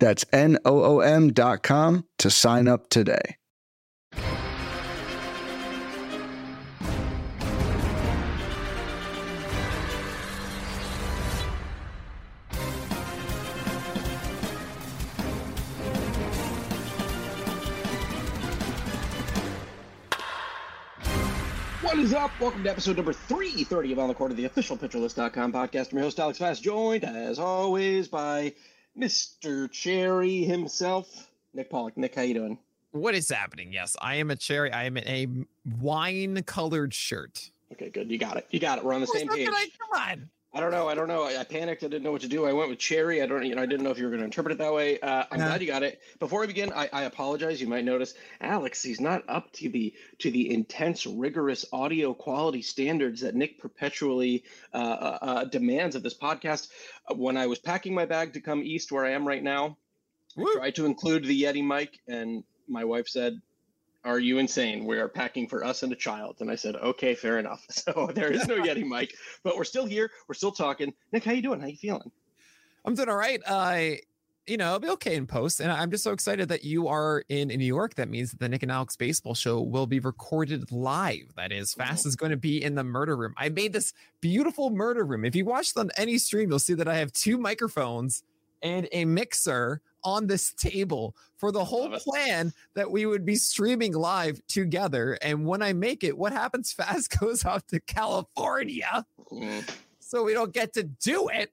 That's N O O M.com to sign up today. What is up? Welcome to episode number 330 of On the Corner of the official PitcherList.com podcast. I'm your host, Alex Fast, joined as always by Mr. Cherry himself, Nick Pollack. Nick, how you doing? What is happening? Yes, I am a cherry. I am in a wine colored shirt. Okay, good. You got it. You got it. We're on the same page. I, come on. I don't know. I don't know. I, I, panicked. I didn't know what to do. I went with cherry. I don't. You know. I didn't know if you were going to interpret it that way. Uh, I'm glad you got it. Before we begin, I, I, apologize. You might notice Alex. He's not up to the to the intense, rigorous audio quality standards that Nick perpetually uh, uh, uh demands of this podcast. Uh, when I was packing my bag to come east, where I am right now, Woo. I tried to include the Yeti mic, and my wife said, are you insane? We are packing for us and a child. And I said, okay, fair enough. So there is no Yeti Mike, but we're still here. We're still talking. Nick, how you doing? How you feeling? I'm doing all right. I, you know, I'll be okay in post. And I'm just so excited that you are in, in New York. That means that the Nick and Alex baseball show will be recorded live. That is, mm-hmm. Fast oh. is going to be in the murder room. I made this beautiful murder room. If you watch on any stream, you'll see that I have two microphones and a mixer on this table for the whole plan that we would be streaming live together. And when I make it, what happens fast goes off to California. Mm. So we don't get to do it.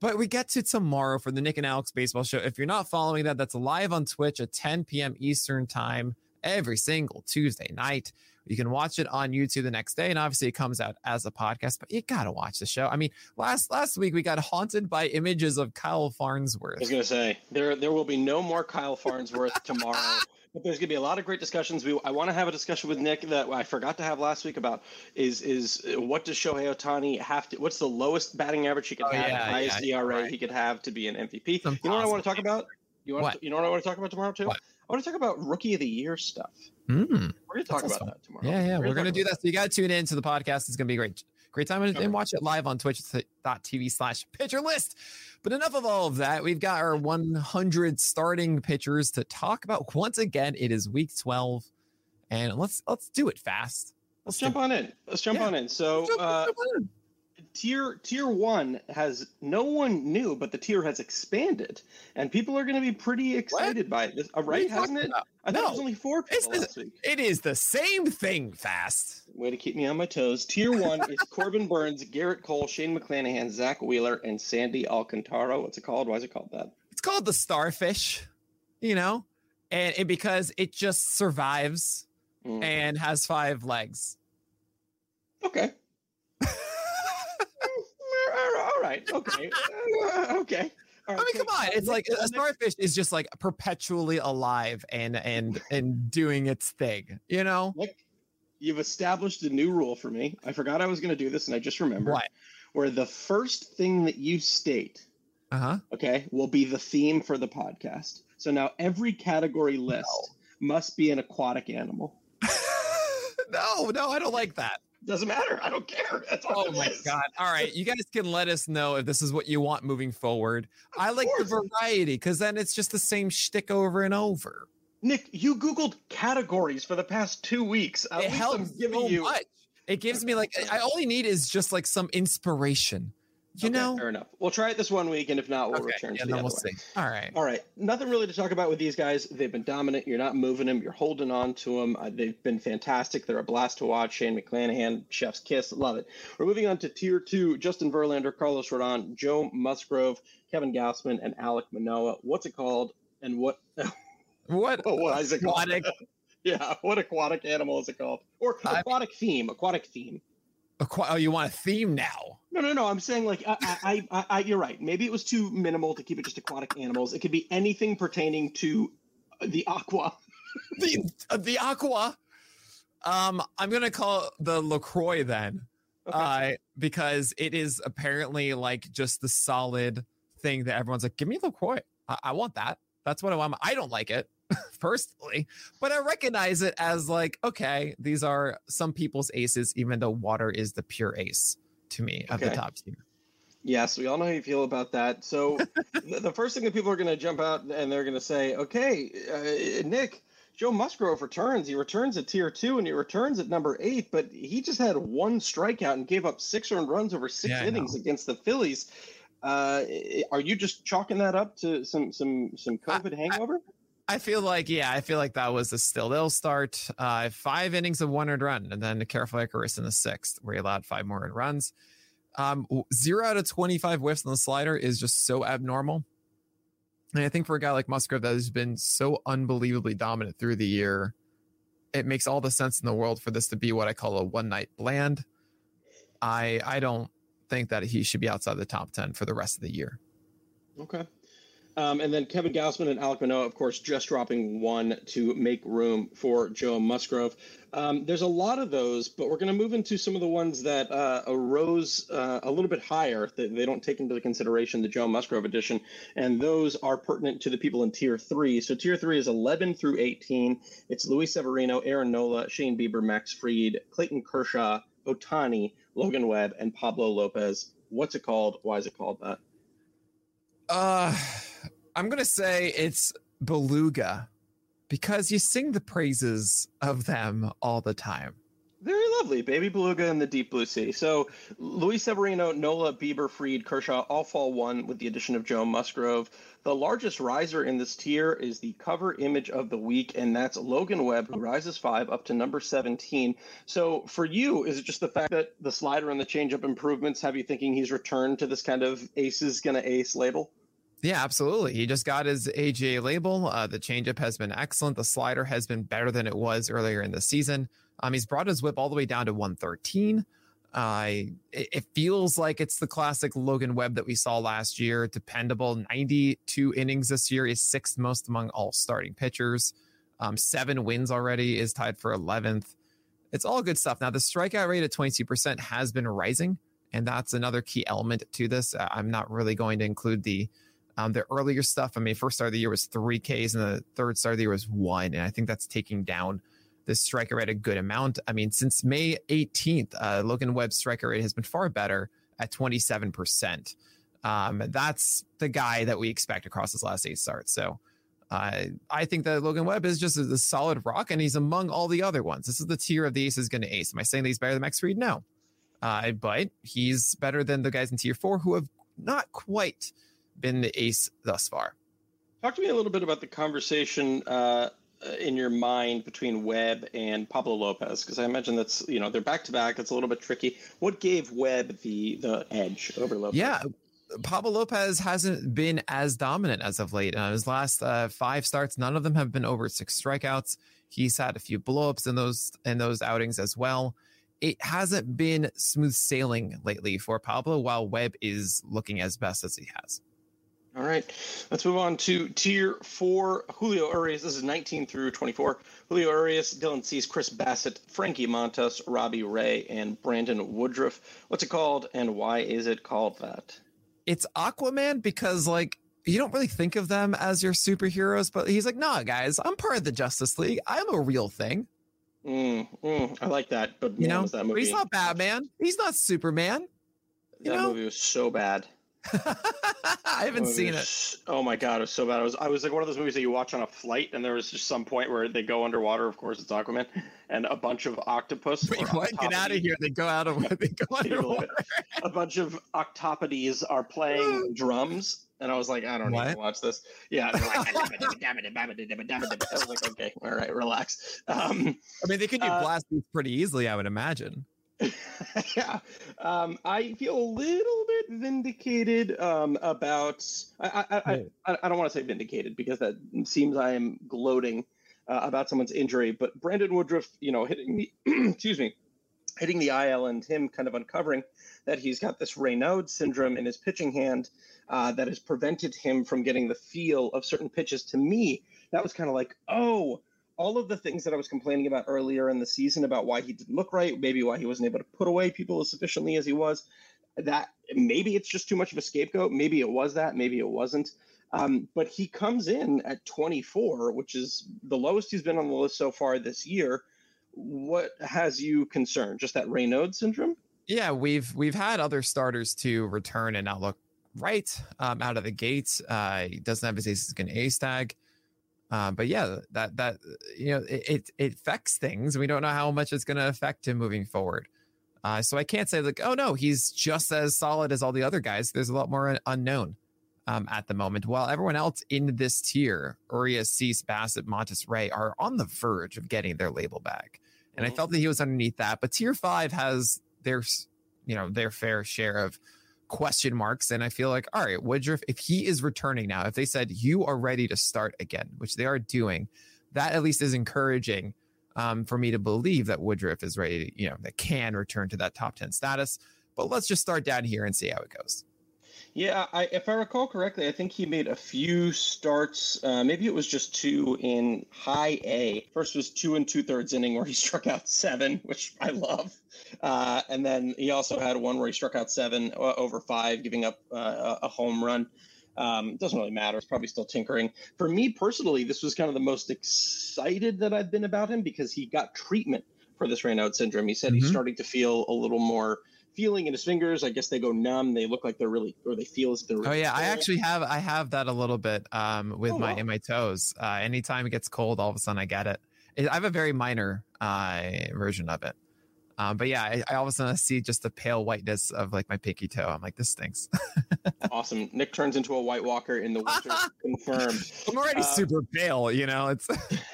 But we get to tomorrow for the Nick and Alex baseball show. If you're not following that, that's live on Twitch at 10 p.m. Eastern time every single Tuesday night. You can watch it on YouTube the next day, and obviously it comes out as a podcast. But you gotta watch the show. I mean, last last week we got haunted by images of Kyle Farnsworth. I was gonna say there there will be no more Kyle Farnsworth tomorrow. But there's gonna be a lot of great discussions. We I want to have a discussion with Nick that I forgot to have last week about is is what does Shohei Ohtani have to? What's the lowest batting average he could oh, have? Yeah, highest yeah, ERA right. he could have to be an MVP. You know what I want to talk about? You want? To, you know what I want to talk about tomorrow too? What? I want to talk about rookie of the year stuff. Mm, we're going to talk about fun. that tomorrow. Yeah, yeah, we're, going to do that. So you got to tune in to the podcast. It's going to be great. Great time and, and watch it live on twitch.tv slash pitcher list. But enough of all of that. We've got our 100 starting pitchers to talk about. Once again, it is week 12 and let's, let's do it fast. Let's, let's jump on in. Let's jump yeah. on in. So, jump, uh, jump on tier tier one has no one knew, but the tier has expanded, and people are going to be pretty excited what? by it. Uh, right? Hasn't it? About? I thought no, it was only four people last week. It is the same thing. Fast. Way to keep me on my toes. Tier one is Corbin Burnes, Gerrit Cole, Shane McClanahan, Zack Wheeler, and Sandy Alcantara. What's it called? Why is it called that? It's called the Starfish. You know, and, and because it just survives mm. and has five legs. Okay all right, okay, uh, okay. I mean, come on! It's like a starfish is just like perpetually alive and and and doing its thing. You know. Look, you've established a new rule for me. I forgot I was going to do this, and I just remembered. What? Where the first thing that you state, uh huh, okay, will be the theme for the podcast. So now every category list no. must be an aquatic animal. no, no, I don't like that. Doesn't matter. I don't care. That's all oh my is. god! All right, you guys can let us know if this is what you want moving forward. Of I like course. the variety because then it's just the same shtick over and over. Nick, you googled categories for the past two weeks. At it helps giving so you. Much. It gives me like I only need is just like some inspiration. You Okay, know, fair enough. We'll try it this one week, and if not, we'll okay, return yeah, to the then other we'll see. All right. All right, nothing really to talk about with these guys. They've been dominant. You're not moving them. You're holding on to them. Uh, they've been fantastic. They're a blast to watch. Shane McClanahan, Chef's Kiss, love it. We're moving on to Tier Two: Justin Verlander, Carlos Rodon, Joe Musgrove, Kevin Gausman, and Alek Manoah. What's it called? And what? What Oh, what is it called? aquatic Yeah, what aquatic animal is it called? Or aquatic theme? Aquatic theme. Aqua- oh, you want a theme now? No, no, no. I'm saying like I, I, I, I, you're right. Maybe it was too minimal to keep it just aquatic animals. It could be anything pertaining to the aqua. the uh, the aqua. Um, I'm gonna call it the Lacroix then, Okay. uh, because it is apparently like just the solid thing that everyone's like, give me Lacroix. I, I want that. That's what I want. I don't like it personally, but I recognize it as like, okay, these are some people's aces, even though water is the pure ace to me of the top tier. Yes, we all know how you feel about that. So the, first thing that people are going to jump out and they're going to say, okay, uh, Nick, Joe Musgrove returns. He returns at tier two and he returns at number eight, but he just had one strikeout and gave up six earned runs over six Yeah, innings against the Phillies. Uh, are you just chalking that up to some some some COVID hangover? I feel like, yeah, I feel like that was a still. They'll start uh, five innings of one run, and then the careful Icarus in the sixth, where he allowed five more runs. Um, zero out of 25 whiffs on the slider is just so abnormal. And I think for a guy like Musgrove that has been so unbelievably dominant through the year, it makes all the sense in the world for this to be what I call a one night bland. I I don't think that he should be outside the top 10 for the rest of the year. Okay. Um, and then Kevin Gausman and Alek Manoah, of course, just dropping one to make room for Joe Musgrove. Um, there's a lot of those, but we're going to move into some of the ones that uh, arose uh, a little bit higher. That they don't take into consideration the Joe Musgrove edition, and those are pertinent to the people in Tier Three. So Tier Three is 11 through 18. It's Luis Severino, Aaron Nola, Shane Bieber, Max Fried, Clayton Kershaw, Ohtani, Logan Webb, and Pablo Lopez. What's it called? Why is it called that? Uh, I'm gonna say it's beluga because you sing the praises of them all the time. Very lovely, baby beluga in the deep blue sea. So, Luis Severino, Nola, Bieber, Fried, Kershaw all fall one with the addition of Joe Musgrove. The largest riser in this tier is the cover image of the week, and that's Logan Webb, who rises five up to number 17. So, for you, is it just the fact that the slider and the changeup improvements have you thinking he's returned to this kind of aces gonna ace label? Yeah, absolutely. He just got his AGA label. Uh, the changeup has been excellent. The slider has been better than it was earlier in the season. Um, he's brought his WHIP all the way down to 113. Uh, it, it feels like it's the classic Logan Webb that we saw last year. Dependable, 92 innings this year is sixth most among all starting pitchers. Um, seven wins already is tied for 11th. It's all good stuff. Now, the strikeout rate at 22% has been rising, and that's another key element to this. I'm not really going to include the um, the earlier stuff, I mean, first start of the year was three Ks, and the third start of the year was one, and I think that's taking down the striker rate a good amount. I mean, since May 18th, uh, Logan Webb's striker rate has been far better at 27%. Um, that's the guy that we expect across his last eight starts. So uh, I think that Logan Webb is just a, a solid rock, and he's among all the other ones. This is the tier of the ace is going to ace. Am I saying that he's better than Max Fried? No. Uh, but he's better than the guys in tier four who have not quite been the ace thus far. Talk to me a little bit about the conversation uh, in your mind between Webb and Pablo Lopez, because I imagine that's you know they're back to back. It's a little bit tricky. What gave Webb the the edge over Lopez? Yeah, Pablo Lopez hasn't been as dominant as of late. Uh, his last uh, five starts, none of them have been over six strikeouts. He's had a few blowups in those in those outings as well. It hasn't been smooth sailing lately for Pablo, while Webb is looking as best as he has. All right, let's move on to tier four. Julio Urias, This is 19 through 24. Julio Urias, Dylan Cease, Chris Bassitt, Frankie Montas, Robbie Ray, and Brandon Woodruff. What's it called, and why is it called that? It's Aquaman because like you don't really think of them as your superheroes, but he's like, nah, guys, I'm part of the Justice League. I'm a real thing. Mm, mm, I like that, but You know, that movie? he's not Batman. He's not Superman. you That know? movie was so bad. I haven't Oh, seen it. Oh my god, it was so bad. I was I was like one of those movies that you watch on a flight, and there was just some point where they go underwater. Of course, it's Aquaman, and a bunch of octopus. Wait, what? Get out of here. They go out of they go Can you believe underwater. A bunch of octopodes are playing drums, and I was like, I don't need to watch this. Yeah, like, I was like, okay, all right, relax. Um, I mean, they could do Uh, blast beats pretty easily, I would imagine. Yeah, um, I feel a little bit vindicated um, about. I, I, I, I, I don't want to say vindicated because that seems I am gloating uh, about someone's injury. But Brandon Woodruff, you know, hitting the excuse me, hitting the IL and him kind of uncovering that he's got this Raynaud syndrome in his pitching hand uh, that has prevented him from getting the feel of certain pitches. To me, that was kind of like, oh, all of the things that I was complaining about earlier in the season about why he didn't look right, maybe why he wasn't able to put away people as sufficiently as he was. That maybe it's just too much of a scapegoat. Maybe it was that. Maybe it wasn't. Um, but he comes in at 24, which is the lowest he's been on the list so far this year. What has you concerned? Just that Raynaud syndrome? Yeah, we've we've had other starters to return and not look right um, out of the gates. Uh, he doesn't have his aces against A stag. Um, but yeah, that that you know it, it affects things. We don't know how much it's going to affect him moving forward. Uh, so I can't say like, oh no, he's just as solid as all the other guys. There's a lot more un- unknown um, at the moment. While everyone else in this tier, Urias, Cease, Bassitt, Montas Ray, are on the verge of getting their label back. And I Mhm. felt that he was underneath that. But tier five has their, you know, their fair share of question marks. And I feel like, all right, Woodruff, if he is returning now, if they said you are ready to start again, which they are doing, that at least is encouraging um, for me to believe that Woodruff is ready, you know, that can return to that top 10 status. But let's just start down here and see how it goes. Yeah, I, if I recall correctly, I think he made a few starts. Uh, maybe it was just two in high A. First was two and two thirds inning where he struck out seven, which I love. Uh, and then he also had one where he struck out seven uh, over five, giving up uh, a home run. Um, doesn't really matter. It's probably still tinkering. For me personally, this was kind of the most excited that I've been about him because he got treatment for this Raynaud syndrome. He said he's Mhm. starting to feel a little more feeling in his fingers. I guess they go numb. They look like they're really, or they feel as if they're. Oh Really yeah, I actually have I have that a little bit um with Oh, my wow. in my toes. Uh anytime it gets cold, all of a sudden I get it. it I have a very minor uh version of it. Um, but yeah, I, I all of a sudden see just the pale whiteness of like my pinky toe. I'm like, this stinks. awesome. Nick turns into a White Walker in the winter. confirmed. I'm already Uh, super pale, you know. It's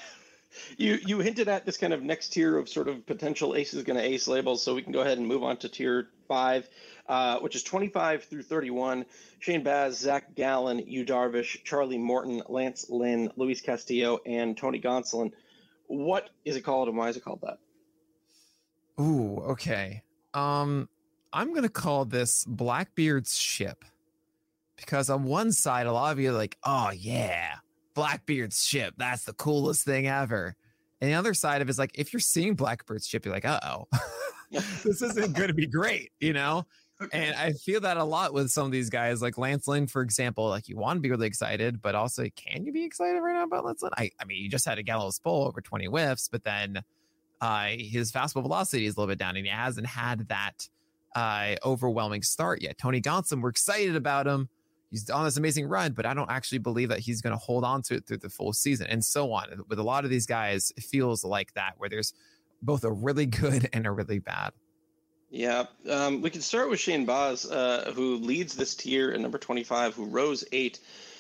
You you hinted at this kind of next tier of sort of potential aces going to ace labels, so we can go ahead and move on to tier five, uh, which is 25 through 31. Shane Baz, Zach Gallen, Yu Darvish, Charlie Morton, Lance Lynn, Luis Castillo, and Tony Gonsolin. What is it called, and why is it called that? ooh, okay. Um, I'm gonna call this Blackbeard's ship because on one side, a lot of you are like, oh yeah, Blackbeard's ship, that's the coolest thing ever. And the other side of it is like, if you're seeing Blackbeard's ship, you're like, uh oh, this isn't going to be great, you know? And I feel that a lot with some of these guys, like Lance Lynn, for example. Like you want to be really excited, but also can you be excited right now about Lance Lynn? I, I mean, you just had a Gallows Bowl over 20 whiffs, but then uh, his fastball velocity is a little bit down, and he hasn't had that uh, overwhelming start yet. Tony Gonson, we're excited about him. He's on this amazing run, but I don't actually believe that he's going to hold on to it through the full season, and so on. With a lot of these guys, it feels like that, where there's both a really good and a really bad. Yeah, um, we can start with Shane Baz, uh, who leads this tier at number 25, who rose eight.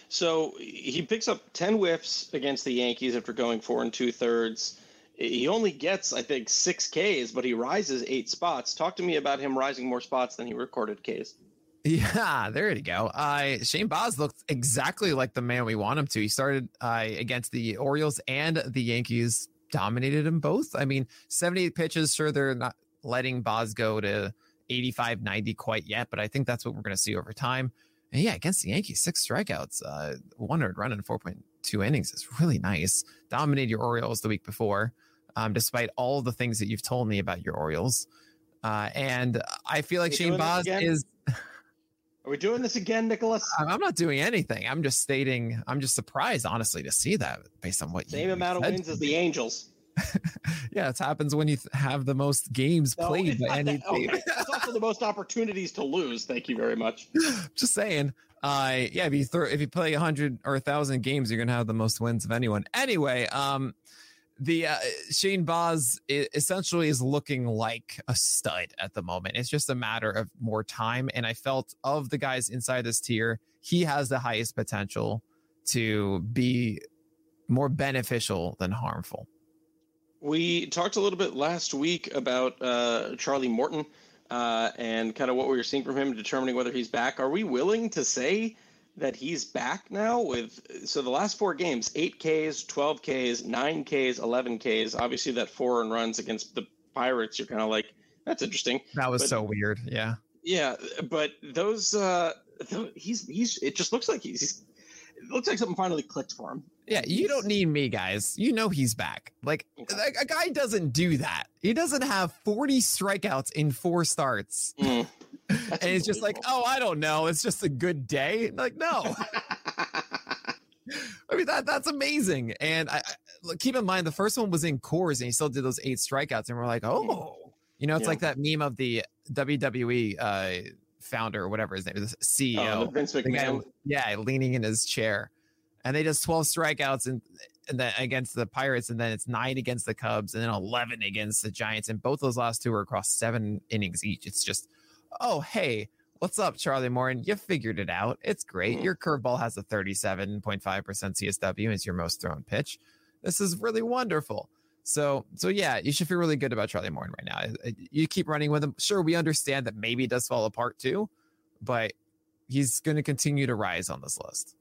So he picks up 10 whiffs against the Yankees after going four and two thirds. He only gets, I think, six Ks, but he rises eight spots. Talk to me about him rising more spots than he recorded Ks. Yeah, there you go. Uh, Shane Baz looked exactly like the man we want him to. He started uh, against the Orioles and the Yankees, dominated them both. I mean, 78 pitches, sure, they're not letting Baz go to 85, 90 quite yet, but I think that's what we're going to see over time. And yeah, against the Yankees, six strikeouts, uh, one earned run in 4.2 innings is really nice. Dominated your Orioles the week before, um, despite all the things that you've told me about your Orioles. Uh, and I feel like Shane doing this Baz again? is Are we doing this again, Nicholas? I'm I'm not doing anything. I'm just stating. I'm just surprised, honestly, to see that based on what Same you amount of wins as the Angels. Yeah, it happens when you th- have the most games No, played it's by not any that- okay, team. That's not for the most opportunities to lose. Thank you very much. Just saying. Uh, yeah, if you throw, if you play a hundred or a thousand games, you're gonna have the most wins of anyone. Anyway, um, the uh, Shane Baz essentially is looking like a stud at the moment. It's just a matter of more time. And I felt of the guys inside this tier, he has the highest potential to be more beneficial than harmful. We talked a little bit last week about uh, Charlie Morton uh, and kind of what we were seeing from him, determining whether he's back. Are we willing to say that he's back now with so the last four games, eight Ks, twelve Ks, nine Ks, eleven Ks. Obviously, that four and runs against the Pirates, you're kind of like, that's interesting. That was but, so weird. Yeah. Yeah, but those uh he's he's it just looks like he's, he's it looks like something finally clicked for him. Yeah, you don't need me, guys. You know he's back. Like okay. a guy doesn't do that. He doesn't have 40 strikeouts in four starts. Mm, and it's just like, oh, I don't know. It's just a good day. Like, no. I mean that that's amazing. And I, I, keep in mind the first one was in Coors and he still did those eight strikeouts, and we're like, oh, you know, it's yeah. like that meme of the WWE uh, founder or whatever his name is, CEO, oh, Vince McMahon. Guy, yeah, leaning in his chair and they just 12 strikeouts and, and then against the Pirates, and then it's nine against the Cubs, and then 11 against the Giants. And both those last two are across seven innings each. It's just, oh, hey, what's up, Charlie Morton? You figured it out. It's great. Mm. Your curveball has a 37.5% CSW. It's your most thrown pitch. This is really wonderful. So, so yeah, you should feel really good about Charlie Morton right now. You keep running with him. Sure, we understand that maybe it does fall apart too, but he's going to continue to rise on this list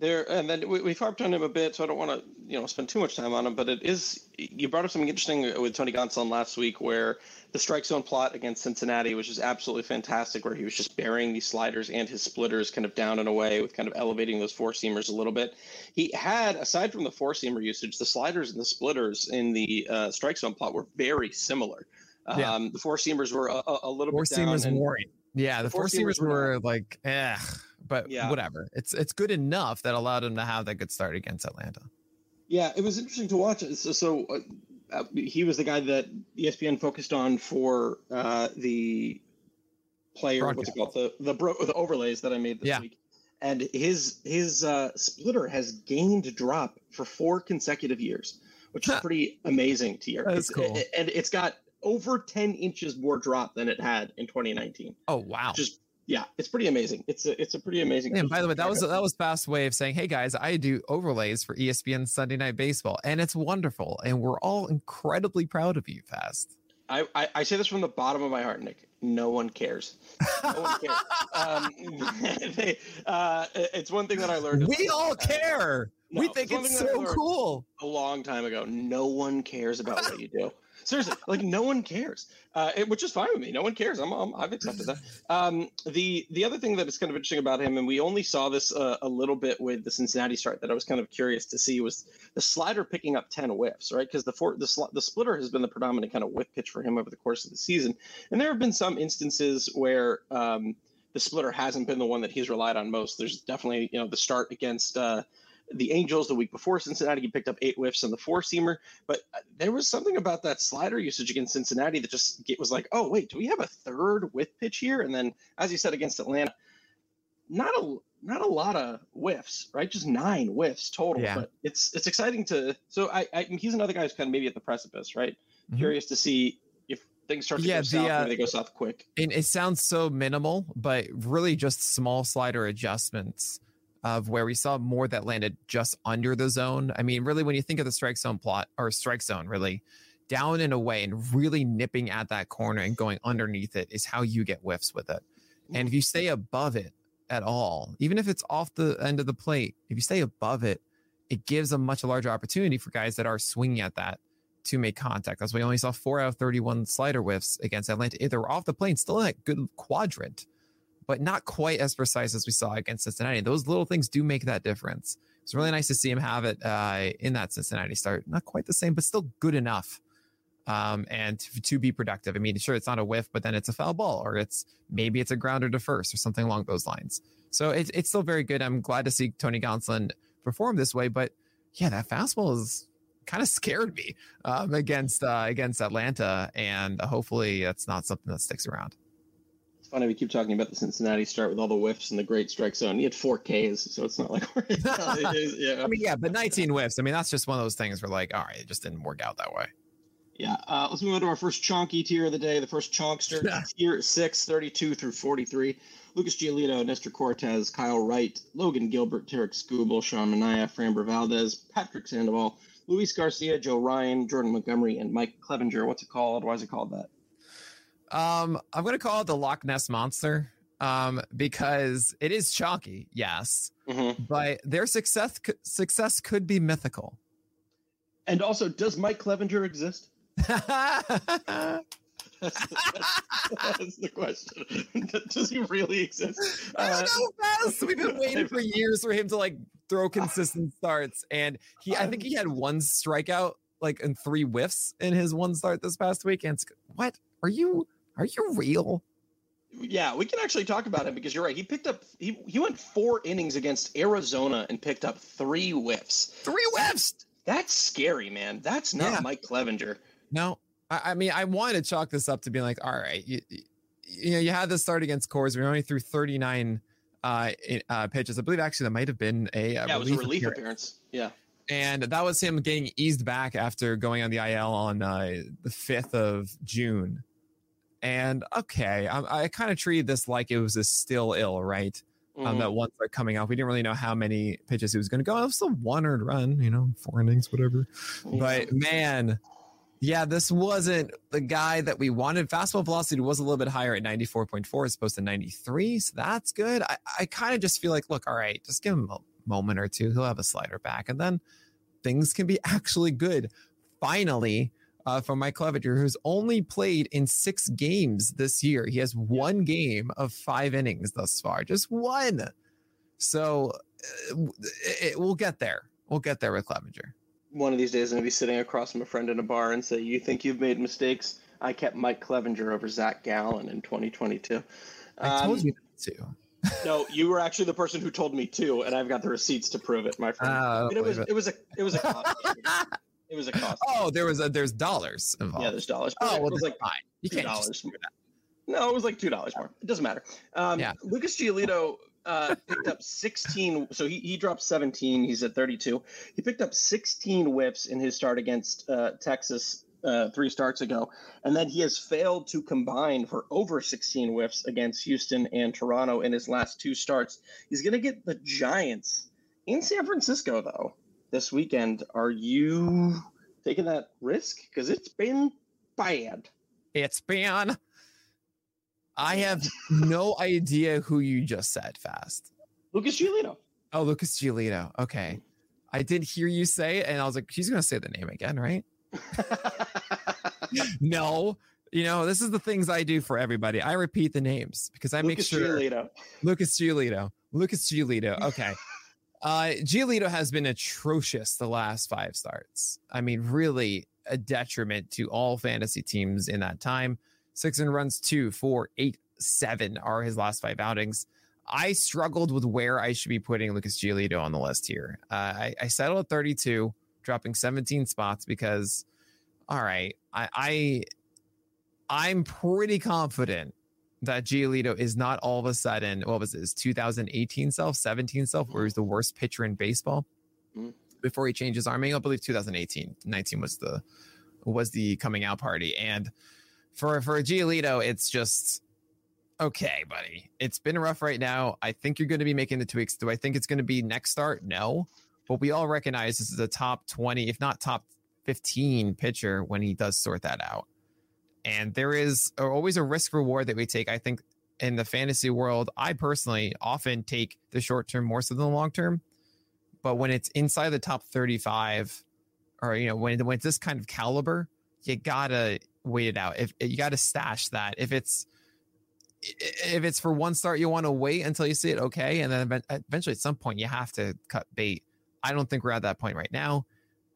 there and then we, we've harped on him a bit so i don't want to you know spend too much time on him but it is you brought up something interesting with tony gonsolin last week where the strike zone plot against cincinnati which is absolutely fantastic where he was just burying these sliders and his splitters kind of down and away with kind of elevating those four seamers a little bit. He had aside from the four seamer usage the sliders and the splitters in the uh, strike zone plot were very similar. Yeah. um, the four seamers were a, a little four bit down seamers and, yeah the, the four, four seamers, seamers were, were like eh but yeah. whatever. It's it's good enough that allowed him to have that good start against Atlanta. Yeah, it was interesting to watch. So, so uh, uh he was the guy that ESPN focused on for uh, the player. Broadcast. What's it called? The the bro, the overlays that I made this yeah. week. And his his uh, splitter has gained drop for four consecutive years, which is pretty amazing. Tier. That's it's, cool. It, and it's got over 10 inches more drop than it had in 2019. Oh wow. Just yeah, it's pretty amazing. It's a it's a pretty amazing. And by the way, that was that was fast way of saying, hey guys, I do overlays for ESPN Sunday Night Baseball, and it's wonderful, and we're all incredibly proud of you, Fast. I, I, I say this from the bottom of my heart, Nick. No one cares. No one cares. um, they, uh, it's one thing that I learned. We all care. No, we think it's, it's so cool. A long time ago, no one cares about what you do. Seriously, like no one cares, uh, it, which is fine with me. No one cares. I'm, I'm I've accepted that. Um, the the other thing that is kind of interesting about him, and we only saw this uh, a little bit with the Cincinnati start that I was kind of curious to see was the slider picking up ten whiffs, right? Because the four, the sl- the splitter has been the predominant kind of whiff pitch for him over the course of the season, and there have been some instances where. Um, the splitter hasn't been the one that he's relied on most. There's definitely, you know, the start against uh, the Angels the week before Cincinnati. He picked up eight whiffs on the four seamer, but uh, there was something about that slider usage against Cincinnati that just was like, oh wait, do we have a third whiff pitch here? And then, as you said, against Atlanta, not a not a lot of whiffs, right? Just nine whiffs total. Yeah. But it's it's exciting to. So I, I he's another guy who's kind of maybe at the precipice, right? Mm-hmm. Curious to see if things start to yeah, go south, the, uh, they go south quick. And it sounds so minimal, but really just small slider adjustments of where we saw more that landed just under the zone. I mean, really, when you think of the strike zone plot or strike zone, really down and away and really nipping at that corner and going underneath it is how you get whiffs with it. And if you stay above it at all, even if it's off the end of the plate, if you stay above it, it gives a much larger opportunity for guys that are swinging at that to make contact. That's why we only saw four out of 31 slider whiffs against Atlanta. If they were off the plane, still in that good quadrant but not quite as precise as we saw against Cincinnati. Those little things do make that difference. It's really nice to see him have it uh, in that Cincinnati start. Not quite the same, but still good enough. Um, and to, to, be productive. I mean, sure, it's not a whiff, but then it's a foul ball, or it's maybe it's a grounder to first, or something along those lines. So it's it's still very good. I'm glad to see Tony Gonsolin perform this way, but yeah, that fastball is kind of scared me um, against uh, against Atlanta, and hopefully that's not something that sticks around. Funny we keep talking about the Cincinnati start with all the whiffs and the great strike zone. He had four Ks, so it's not like we're, yeah. I mean, yeah, but 19 whiffs. I mean, that's just one of those things where like, all right, it just didn't work out that way. Yeah. Uh, let's move on to our first chonky tier of the day. The first chonkster tier six, 32 through 43. Lucas Giolito, Nestor Cortes, Kyle Wright, Logan Gilbert, Tarik Skubal, Sean Manaea, Framber Valdez, Patrick Sandoval, Luis Garcia, Joe Ryan, Jordan Montgomery, and Mike Clevinger. What's it called? Why is it called that? Um, I'm gonna call it the Loch Ness monster. Um, because it is chalky, yes, mm-hmm. but their success success could be mythical. And also, does Mike Clevinger exist? that's, that's, that's, the question. Does he really exist? I don't know, uh, We've been waiting for years for him to like throw consistent starts, and he, I think he had one strikeout, like in three whiffs in his one start this past week. And what are you? Are you real? Yeah, we can actually talk about him because you're right. He picked up he he went four innings against Arizona and picked up three whiffs. Three whiffs. That's scary, man. That's not yeah. Mike Clevinger. No, I, I, mean I wanted to chalk this up to be like, all right, you, you know, you had this start against Coors. We only threw 39 uh, uh, pitches. I believe actually that might have been a, a yeah, relief, it was a relief appearance. appearance. Yeah. And that was him getting eased back after going on the IL on uh, the 5th of June. And okay, I, I kind of treated this like it was a still ill, right? Um, mm-hmm. Um, that one start coming off. We didn't really know how many pitches he was going to go. It was a one earned run, you know, four innings, whatever. Yeah. But man, yeah, this wasn't the guy that we wanted. Fastball velocity was a little bit higher at 94.4 as opposed to 93. So that's good. I, I kind of just feel like, look, all right, just give him a moment or two. He'll have a slider back and then things can be actually good. Finally, uh, from Mike Clevinger, who's only played in six games this year. He has one game of five innings thus far, just one. So uh, it, it, we'll get there. We'll get there with Clevinger. One of these days, I'm going to be sitting across from a friend in a bar and say, You think you've made mistakes? I kept Mike Clevinger over Zach Gallen in 2022. I told um, you to. no, you were actually the person who told me to, and I've got the receipts to prove it, my friend. Uh, I mean, it was it. it was a it was a It was a cost. Oh, there was a there's dollars involved. Yeah, there's dollars. Oh, well, it was like fine. You can't dollars more. No, it was like two dollars more. It doesn't matter. Um, yeah. Lucas Giolito uh, picked up 16. So he, he dropped 17. He's at 32. He picked up 16 whiffs in his start against uh, Texas uh, three starts ago. And then he has failed to combine for over 16 whiffs against Houston and Toronto in his last two starts. He's going to get the Giants in San Francisco, though this weekend. Are you taking that risk? Because it's been bad. It's been. I have no idea who you just said fast. Lucas Giolito. Oh, Lucas Giolito. Okay. I did hear you say it, and I was like, she's going to say the name again, right? no. You know, this is the things I do for everybody. I repeat the names because I Lucas make sure. Giolito. Lucas Giolito. Lucas Giolito. Okay. Uh, Giolito has been atrocious the last five starts. I mean, really a detriment to all fantasy teams in that time. Six and runs, two, four, eight, seven are his last five outings. I struggled with where I should be putting Lucas Giolito on the list here. Uh, I, I settled at 32, dropping 17 spots because, all right, I, I I'm pretty confident that Giolito is not all of a sudden, what was his 2018 self, 17 self, where he's the worst pitcher in baseball mm-hmm. before he changed his arming. I believe 2018, 19 was the was the coming out party. And for for Giolito, it's just okay, buddy. It's been rough right now. I think you're going to be making the tweaks. Do I think it's going to be next start? No. But we all recognize this is a top 20, if not top 15 pitcher when he does sort that out. And there is always a risk reward that we take. I think in the fantasy world, I personally often take the short term more so than the long term. But when it's inside the top 35, or you know, when, when it's this kind of caliber, you gotta wait it out. If you gotta stash that. If it's if it's for one start, you want to wait until you see it okay, and then eventually at some point you have to cut bait. I don't think we're at that point right now,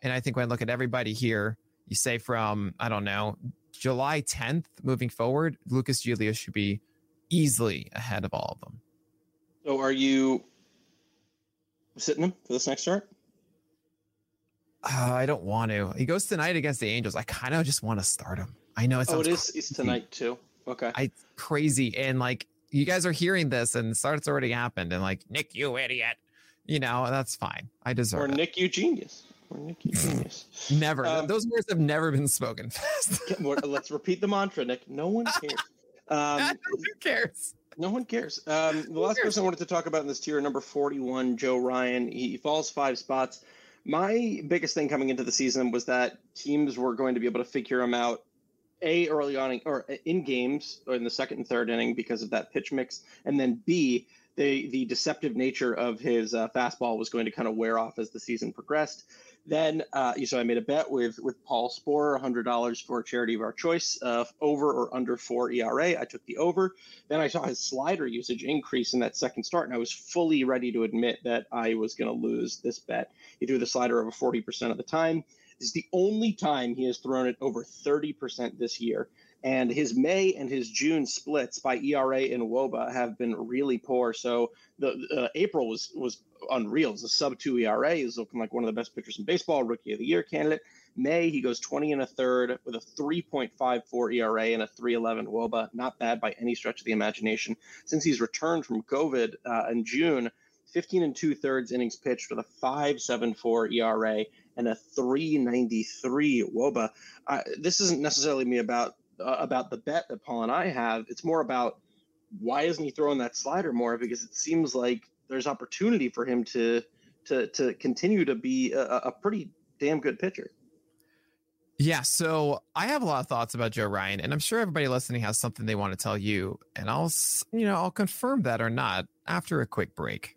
and I think when I look at everybody here, you say from I don't know July 10th moving forward, Lucas Giolito should be easily ahead of all of them. So are you sitting him for this next start? Uh, I don't want to. He goes tonight against the Angels. I kind of just want to start him. I know it's oh, it is. It's tonight too. Okay. I crazy and like you guys are hearing this and starts already happened and like Nick, you idiot. You know that's fine. I deserve or it. Nick, you genius. Or Nick, you genius. Never. Um, Those words have never been spoken fast. Let's repeat the mantra, Nick. No one cares. Um, Who cares? no one cares. Um, the last person I wanted to talk about in this tier, number 41, Joe Ryan. He falls five spots. My biggest thing coming into the season was that teams were going to be able to figure him out a early on in, or in games or in the second and third inning because of that pitch mix, and then b the the deceptive nature of his uh, fastball was going to kind of wear off as the season progressed. Then, uh, so I made a bet with with Paul Sporer, hundred dollars for a charity of our choice, uh, over or under four ERA. I took the over. Then I saw his slider usage increase in that second start, and I was fully ready to admit that I was going to lose this bet. He threw the slider over forty percent of the time. This is the only time he has thrown it over thirty percent this year. And his May and his June splits by ERA and WOBA have been really poor. So the uh, April was was unreal. It's a sub two ERA. He's looking like one of the best pitchers in baseball, rookie of the year candidate. May he goes 20 and a third with a 3.54 ERA and a 3.11 WOBA. Not bad by any stretch of the imagination. Since he's returned from COVID uh, in June, 15 and two thirds innings pitched with a 5.74 ERA and a 3.93 WOBA. Uh, this isn't necessarily me about uh, about the bet that Paul and I have. It's more about why isn't he throwing that slider more? Because it seems like there's opportunity for him to to to continue to be a, a pretty damn good pitcher. Yeah, so I have a lot of thoughts about Joe Ryan, and I'm sure everybody listening has something they want to tell you, and I'll you know I'll confirm that or not after a quick break.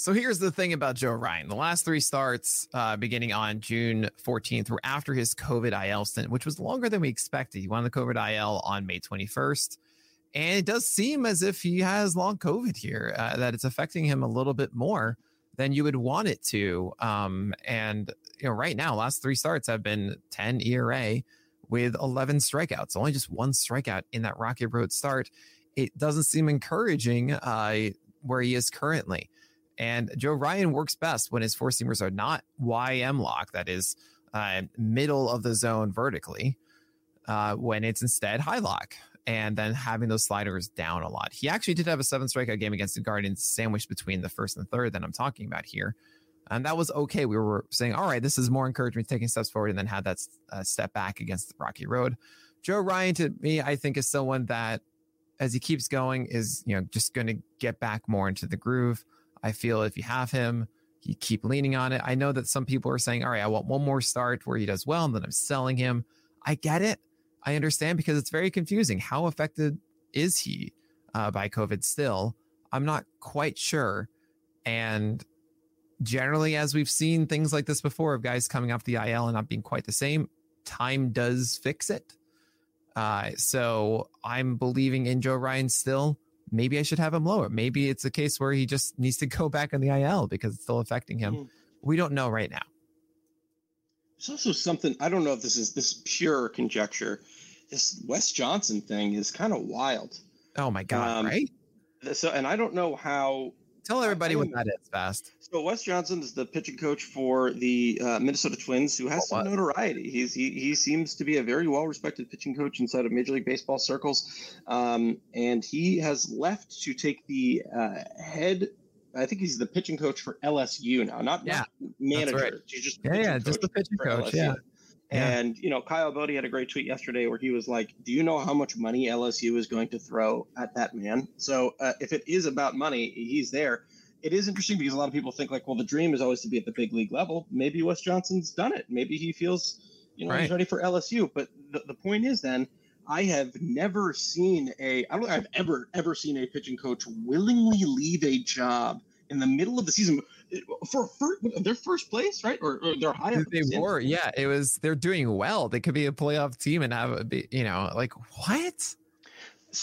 So here's the thing about Joe Ryan. The last three starts, uh, beginning on June 14th, were after his COVID IL stint, which was longer than we expected. He won the COVID IL on May 21st. And it does seem as if he has long COVID here, uh, that it's affecting him a little bit more than you would want it to. Um, and, you know, right now, last three starts have been 10 ERA with 11 strikeouts, only just one strikeout in that Rocky Road start. It doesn't seem encouraging uh, where he is currently. And Joe Ryan works best when his four seamers are not YM lock, that is uh, middle of the zone vertically, uh, when it's instead high lock. And then having those sliders down a lot. He actually did have a seven strikeout game against the Guardians, sandwiched between the first and third that I'm talking about here. And that was okay. We were saying, all right, this is more encouragement, taking steps forward, and then had that uh, step back against the Rocky Road. Joe Ryan, to me, I think is someone that, as he keeps going, is you know just going to get back more into the groove. I feel if you have him, you keep leaning on it. I know that some people are saying, all right, I want one more start where he does well, and then I'm selling him. I get it. I understand because it's very confusing. How affected is he uh, by COVID still? I'm not quite sure. And generally, as we've seen things like this before of guys coming off the IL and not being quite the same, time does fix it. Uh, so I'm believing in Joe Ryan still maybe I should have him lower. Maybe it's a case where he just needs to go back on the IL because it's still affecting him. Mm. We don't know right now. There's also something I don't know if this is this pure conjecture. This Wes Johnson thing is kind of wild. Oh my god! Um, right? So, and I don't know how. Tell everybody what that is fast. So Wes Johnson is the pitching coach for the uh, Minnesota Twins, who has oh, some notoriety. He's he he seems to be a very well respected pitching coach inside of Major League Baseball circles, um, and he has left to take the uh, head. I think he's the pitching coach for LSU now, not, yeah, not manager. Right. He's just yeah, yeah, just the pitching coach. LSU. Yeah. Yeah. And you know, Kyle Boddy had a great tweet yesterday where he was like, "Do you know how much money LSU is going to throw at that man?" So uh, if it is about money, he's there. It is interesting because a lot of people think like, well, the dream is always to be at the big league level. Maybe Wes Johnson's done it. Maybe he feels, you know, right. he's ready for LSU. But the, the point is, then I have never seen a I don't think I've ever ever seen a pitching coach willingly leave a job in the middle of the season for, for their first place, right? Or, or they're high. They the were, yeah. It was they're doing well. They could be a playoff team and have a be, you know, like what?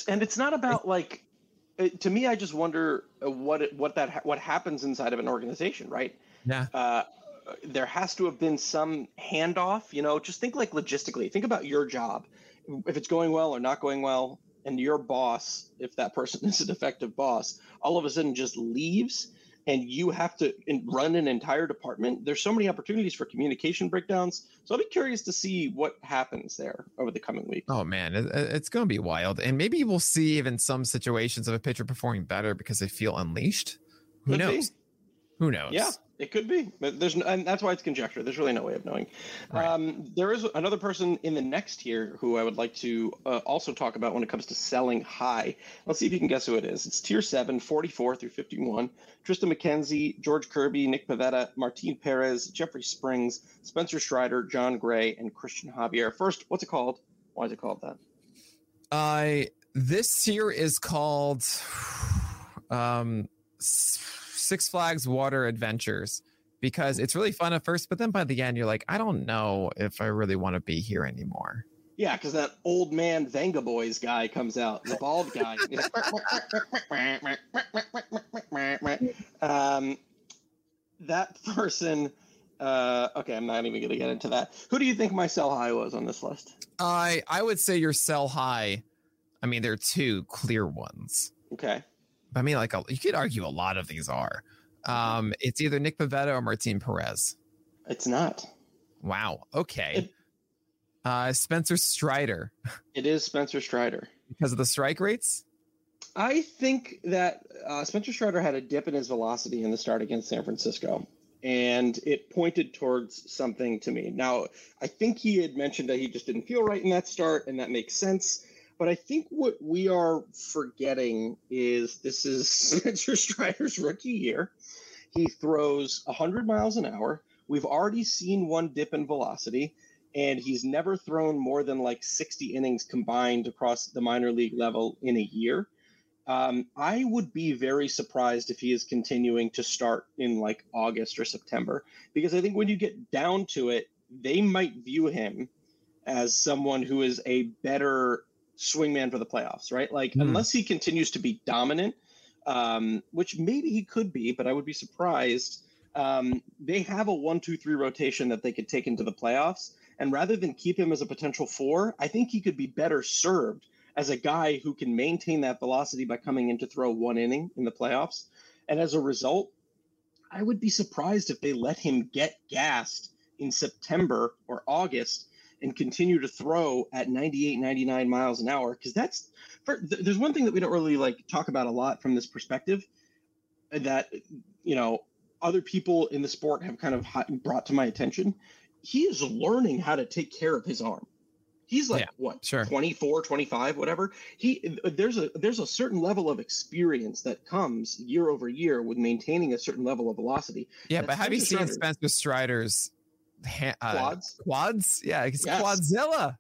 And it's not about like. to me, I just wonder uh, what it, what that what happens inside of an organization, right? Yeah. Uh, there has to have been some handoff. You know, just think like logistically. Think about your job. If it's going well or not going well, and your boss, if that person is an effective boss, all of a sudden just leaves and you have to run an entire department, there's so many opportunities for communication breakdowns. So I'll be curious to see what happens there over the coming week. Oh man, it's going to be wild, and maybe we'll see even some situations of a pitcher performing better because they feel unleashed. Who Could knows? Be. Who knows? Yeah, it could be, but there's and that's why it's conjecture. There's really no way of knowing. Right. Um, there is another person in the next tier who I would like to uh, also talk about when it comes to selling high. Let's see if you can guess who it is. It's tier 7, 44 through 51. Triston McKenzie, George Kirby, Nick Pivetta, Martin Perez, Jeffrey Springs, Spencer Strider, Jon Gray, and Christian Javier. First, what's it called? Why is it called that? Uh, this tier is called um Six Flags Water Adventures because it's really fun at first, but then by the end, you're like, I don't know if I really want to be here anymore. Yeah, because that old man Vengaboys guy comes out, the bald guy. um, that person. Uh, okay, I'm not even going to get into that. Who do you think my sell high was on this list? I I would say your sell high. I mean, there are two clear ones. Okay. I mean, like a, you could argue a lot of these are. Um, it's either Nick Pivetta or Martin Perez. It's not. Wow. Okay. It, uh, Spencer Strider. It is Spencer Strider because of the strike rates. I think that uh, Spencer Strider had a dip in his velocity in the start against San Francisco, and it pointed towards something to me. Now, I think he had mentioned that he just didn't feel right in that start, and that makes sense. But I think what we are forgetting is this is Spencer Strider's rookie year. He throws 100 miles an hour. We've already seen one dip in velocity, and he's never thrown more than like 60 innings combined across the minor league level in a year. Um, I would be very surprised if he is continuing to start in like August or September, because I think when you get down to it, they might view him as someone who is a better swingman for the playoffs, right? Like mm. unless he continues to be dominant, um, which maybe he could be, but I would be surprised. Um, they have a one, two, three rotation that they could take into the playoffs. And rather than keep him as a potential four, I think he could be better served as a guy who can maintain that velocity by coming in to throw one inning in the playoffs. And as a result, I would be surprised if they let him get gassed in September or August and continue to throw at 98 99 miles an hour because that's for, there's one thing that we don't really like talk about a lot from this perspective that you know other people in the sport have kind of brought to my attention. He is learning how to take care of his arm. He's like yeah, what sure. 24 25 whatever? He there's a there's a certain level of experience that comes year over year with maintaining a certain level of velocity. Yeah but have you seen spencer strider's ha- uh, quads. Quads, yeah, it's yes. Quadzilla.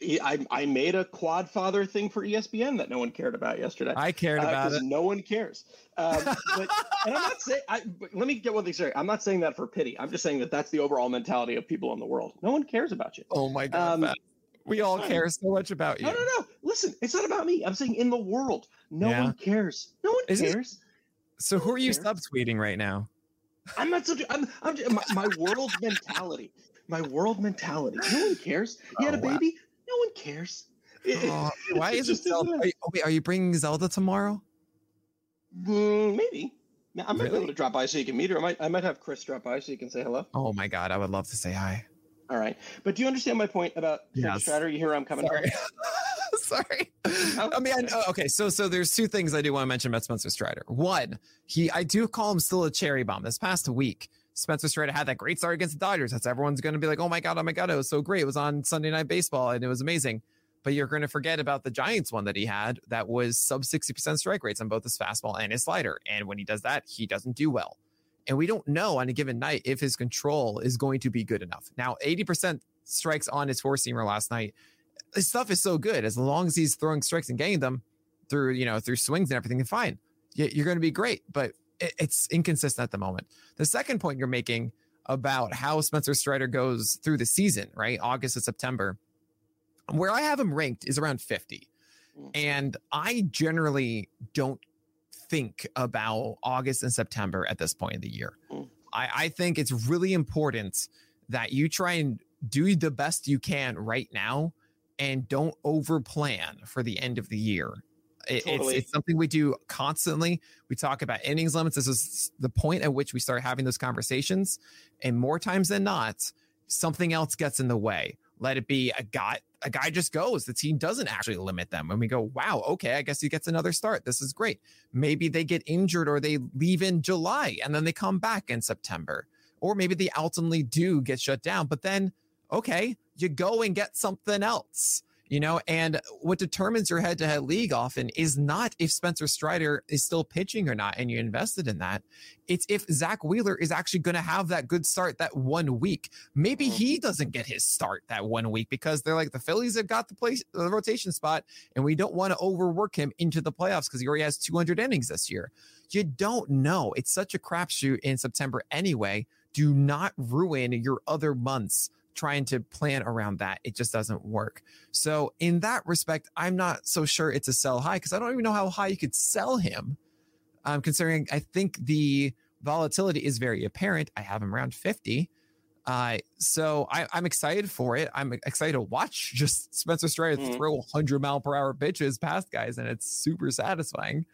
I, I made a quad father thing for ESPN that no one cared about yesterday. I cared uh, about it. No one cares. Um, but, and I'm not saying. I, let me get one thing straight. I'm not saying that for pity. I'm just saying that that's the overall mentality of people in the world. No one cares about you. Oh my god. Um, we all care so much about you. No, no, no. Listen, it's not about me. I'm saying in the world, no yeah. one cares. No one Is cares. It, so who are you subtweeting right now? I'm not so. I'm. I'm my, my world mentality. My world mentality. No one cares. You had a oh, baby. No one cares. Oh, why is it Zelda? Are you, oh, wait, are you bringing Zelda tomorrow? Mm, maybe. I might really? be able to drop by so you can meet her. I might. I might have Chris drop by so you can say hello. Oh my god, I would love to say hi. All right, but do you understand my point about yes. Strider? You hear where I'm coming Sorry. from? Sorry. Oh, I mean, I, okay. So, so there's two things I do want to mention about Spencer Strider. One, he, I do call him still a cherry bomb. This past week, Spencer Strider had that great start against the Dodgers. That's everyone's going to be like, oh my God, oh my God, it was so great. It was on Sunday Night Baseball and it was amazing. But you're going to forget about the Giants one that he had that was sub 60% strike rates on both his fastball and his slider. And when he does that, he doesn't do well. And we don't know on a given night if his control is going to be good enough. Now, 80% strikes on his four seamer last night. His stuff is so good. As long as he's throwing strikes and getting them through, you know, through swings and everything, fine. You're going to be great. But it's inconsistent at the moment. The second point you're making about how Spencer Strider goes through the season, right? August to September, where I have him ranked is around 50. Mm. And I generally don't think about August and September at this point in the year. Mm. I, I think it's really important that you try and do the best you can right now and don't over plan for the end of the year it, totally. it's, it's something we do constantly. We talk about innings limits. This is the point at which we start having those conversations. And more times than not, something else gets in the way. Let it be a guy, a guy just goes. The team doesn't actually limit them. And we go, wow, okay, I guess he gets another start. This is great. Maybe they get injured or they leave in July and then they come back in September. Or maybe they ultimately do get shut down. But then, okay, you go and get something else you know, and what determines your head to head league often is not if Spencer Strider is still pitching or not and you invested in that. It's if Zack Wheeler is actually going to have that good start that one week. Maybe mm-hmm. he doesn't get his start that one week because they're like the Phillies have got the place, the rotation spot, and we don't want to overwork him into the playoffs because he already has 200 innings this year. You don't know. It's such a crapshoot in September anyway. Do not ruin your other months trying to plan around that. It just doesn't work. So in that respect, I'm not so sure it's a sell high because I don't even know how high you could sell him. Um, considering I think the volatility is very apparent. I have him around 50. Uh, so I, am excited for it. I'm excited to watch just Spencer Strider mm. throw 100 mile per hour bitches past guys, and it's super satisfying.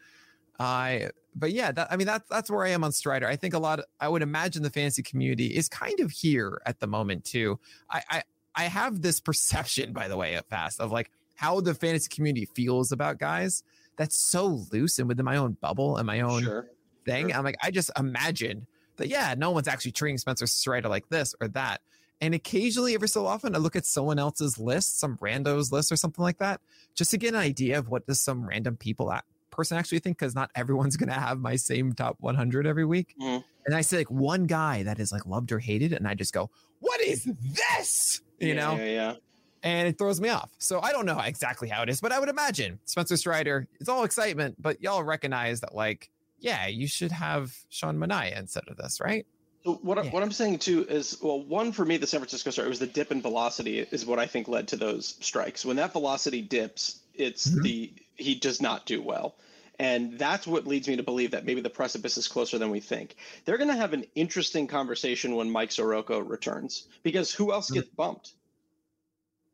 Uh, but yeah, that, I mean that's that's where I am on Strider. I think a lot. Of, I would imagine the fantasy community is kind of here at the moment too. I I, I have this perception, by the way, at Fast of like how the fantasy community feels about guys. That's so loose and within my own bubble and my own sure. thing. Sure. I'm like, I just imagine that yeah, no one's actually treating Spencer Strider like this or that. And occasionally, every so often, I look at someone else's list, some randos list or something like that, just to get an idea of what does some random people person actually think because not everyone's going to have my same top 100 every week. Mm. And I see like one guy that is like loved or hated, and I just go, "What is this?" You yeah, know? Yeah, yeah. And it throws me off. So I don't know exactly how it is, but I would imagine Spencer Strider. It's all excitement, but y'all recognize that, like, yeah, you should have Sean Manaea instead of this, right? So what, yeah. what I'm saying too is, well, one for me, the San Francisco start was the dip in velocity is what I think led to those strikes. When that velocity dips, it's mm-hmm. the he does not do well. And that's what leads me to believe that maybe the precipice is closer than we think. They're going to have an interesting conversation when Mike Soroka returns because who else gets bumped?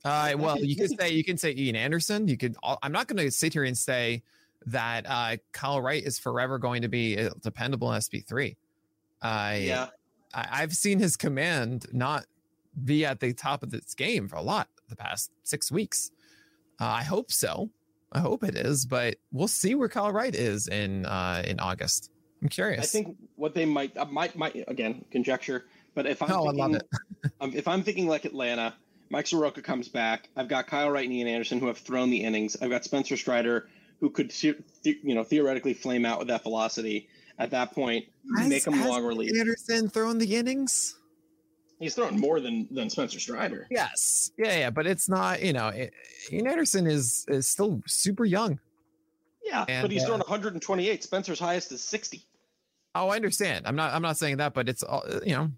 Uh, well, you can say you can say Ian Anderson. You could. I'm not going to sit here and say that uh, Kyle Wright is forever going to be a dependable SP3. Uh, yeah, I, have seen his command not be at the top of this game for a lot the past six weeks. Uh, I hope so. I hope it is, but we'll see where Kyle Wright is in uh, in August. I'm curious. I think what they might uh, might might again conjecture, but if I'm oh, thinking, um, if I'm thinking like Atlanta, Mike Soroka comes back. I've got Kyle Wright and Ian Anderson who have thrown the innings. I've got Spencer Strider who could you know theoretically flame out with that velocity. At that point, has, make them long relief. Anderson throwing the innings. He's thrown more than than Spencer Strider. Yes, yeah, yeah, but it's not. You know, it, Ian Anderson is is still super young. Yeah, and, but he's uh, thrown 128. Spencer's highest is 60. Oh, I understand. I'm not. I'm not saying that, but it's all. You know,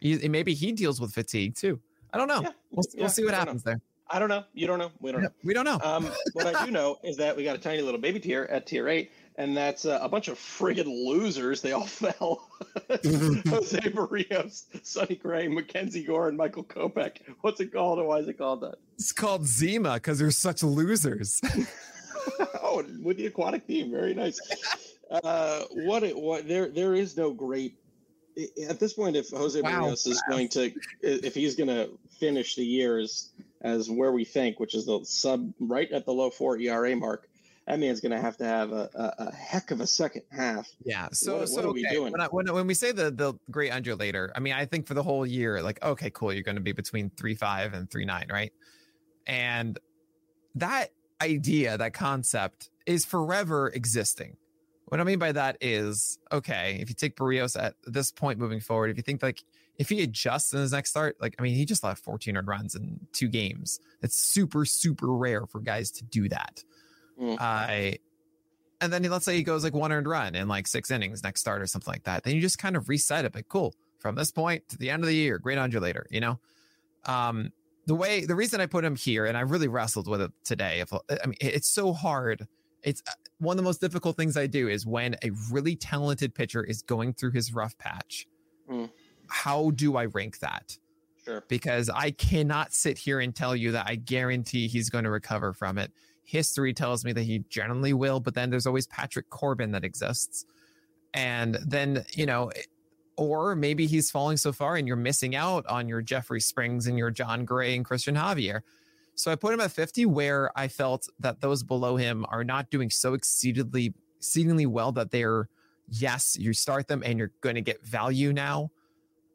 he, maybe he deals with fatigue too. I don't know. Yeah, we'll, yeah, we'll see what happens know. there. I don't know. You don't know. We don't know. We don't know. Um, what I do know is that we got a tiny little baby tier at tier eight and that's uh, a bunch of friggin' losers. They all fell. Jose Berrios, Sonny Gray, Mackenzie Gore, and Michael Kopech. What's it called, or why is it called that? It's called Zima because they're such losers. oh, with the aquatic theme, very nice. Uh, what it what there there is no great at this point. If Jose wow. Berrios is going to if he's going to finish the years as where we think, which is the sub right at the low four ERA mark that man's going to have to have a, a, a, heck of a second half. Yeah. So, what, so what are we doing? When, I, when, when, we say the the great undulator, I mean, I think for the whole year, like, okay, cool, you're going to be between three five and three nine, right? And that idea, that concept, is forever existing. What I mean by that is, okay, if you take Berrios at this point moving forward, if you think like if he adjusts in his next start, like I mean, he just left 14 runs in two games. It's super, super rare for guys to do that. Mm. Uh, and then let's say he goes like one earned run in like six innings next start or something like that. Then you just kind of reset it. Like, cool, from this point to the end of the year, great undulator, you know? Um, the way, the reason I put him here, and I really wrestled with it today. If I mean, it's so hard. It's uh, one of the most difficult things I do is when a really talented pitcher is going through his rough patch. Mm. How do I rank that? Sure. Because I cannot sit here and tell you that I guarantee he's going to recover from it history tells me that he generally will, but then there's always Patrick Corbin that exists. And then, you know, or maybe he's falling so far and you're missing out on your Jeffrey Springs and your Jon Gray and Christian Javier. So I put him at 50 where I felt that those below him are not doing so exceedingly exceedingly well that they're yes, you start them and you're going to get value now.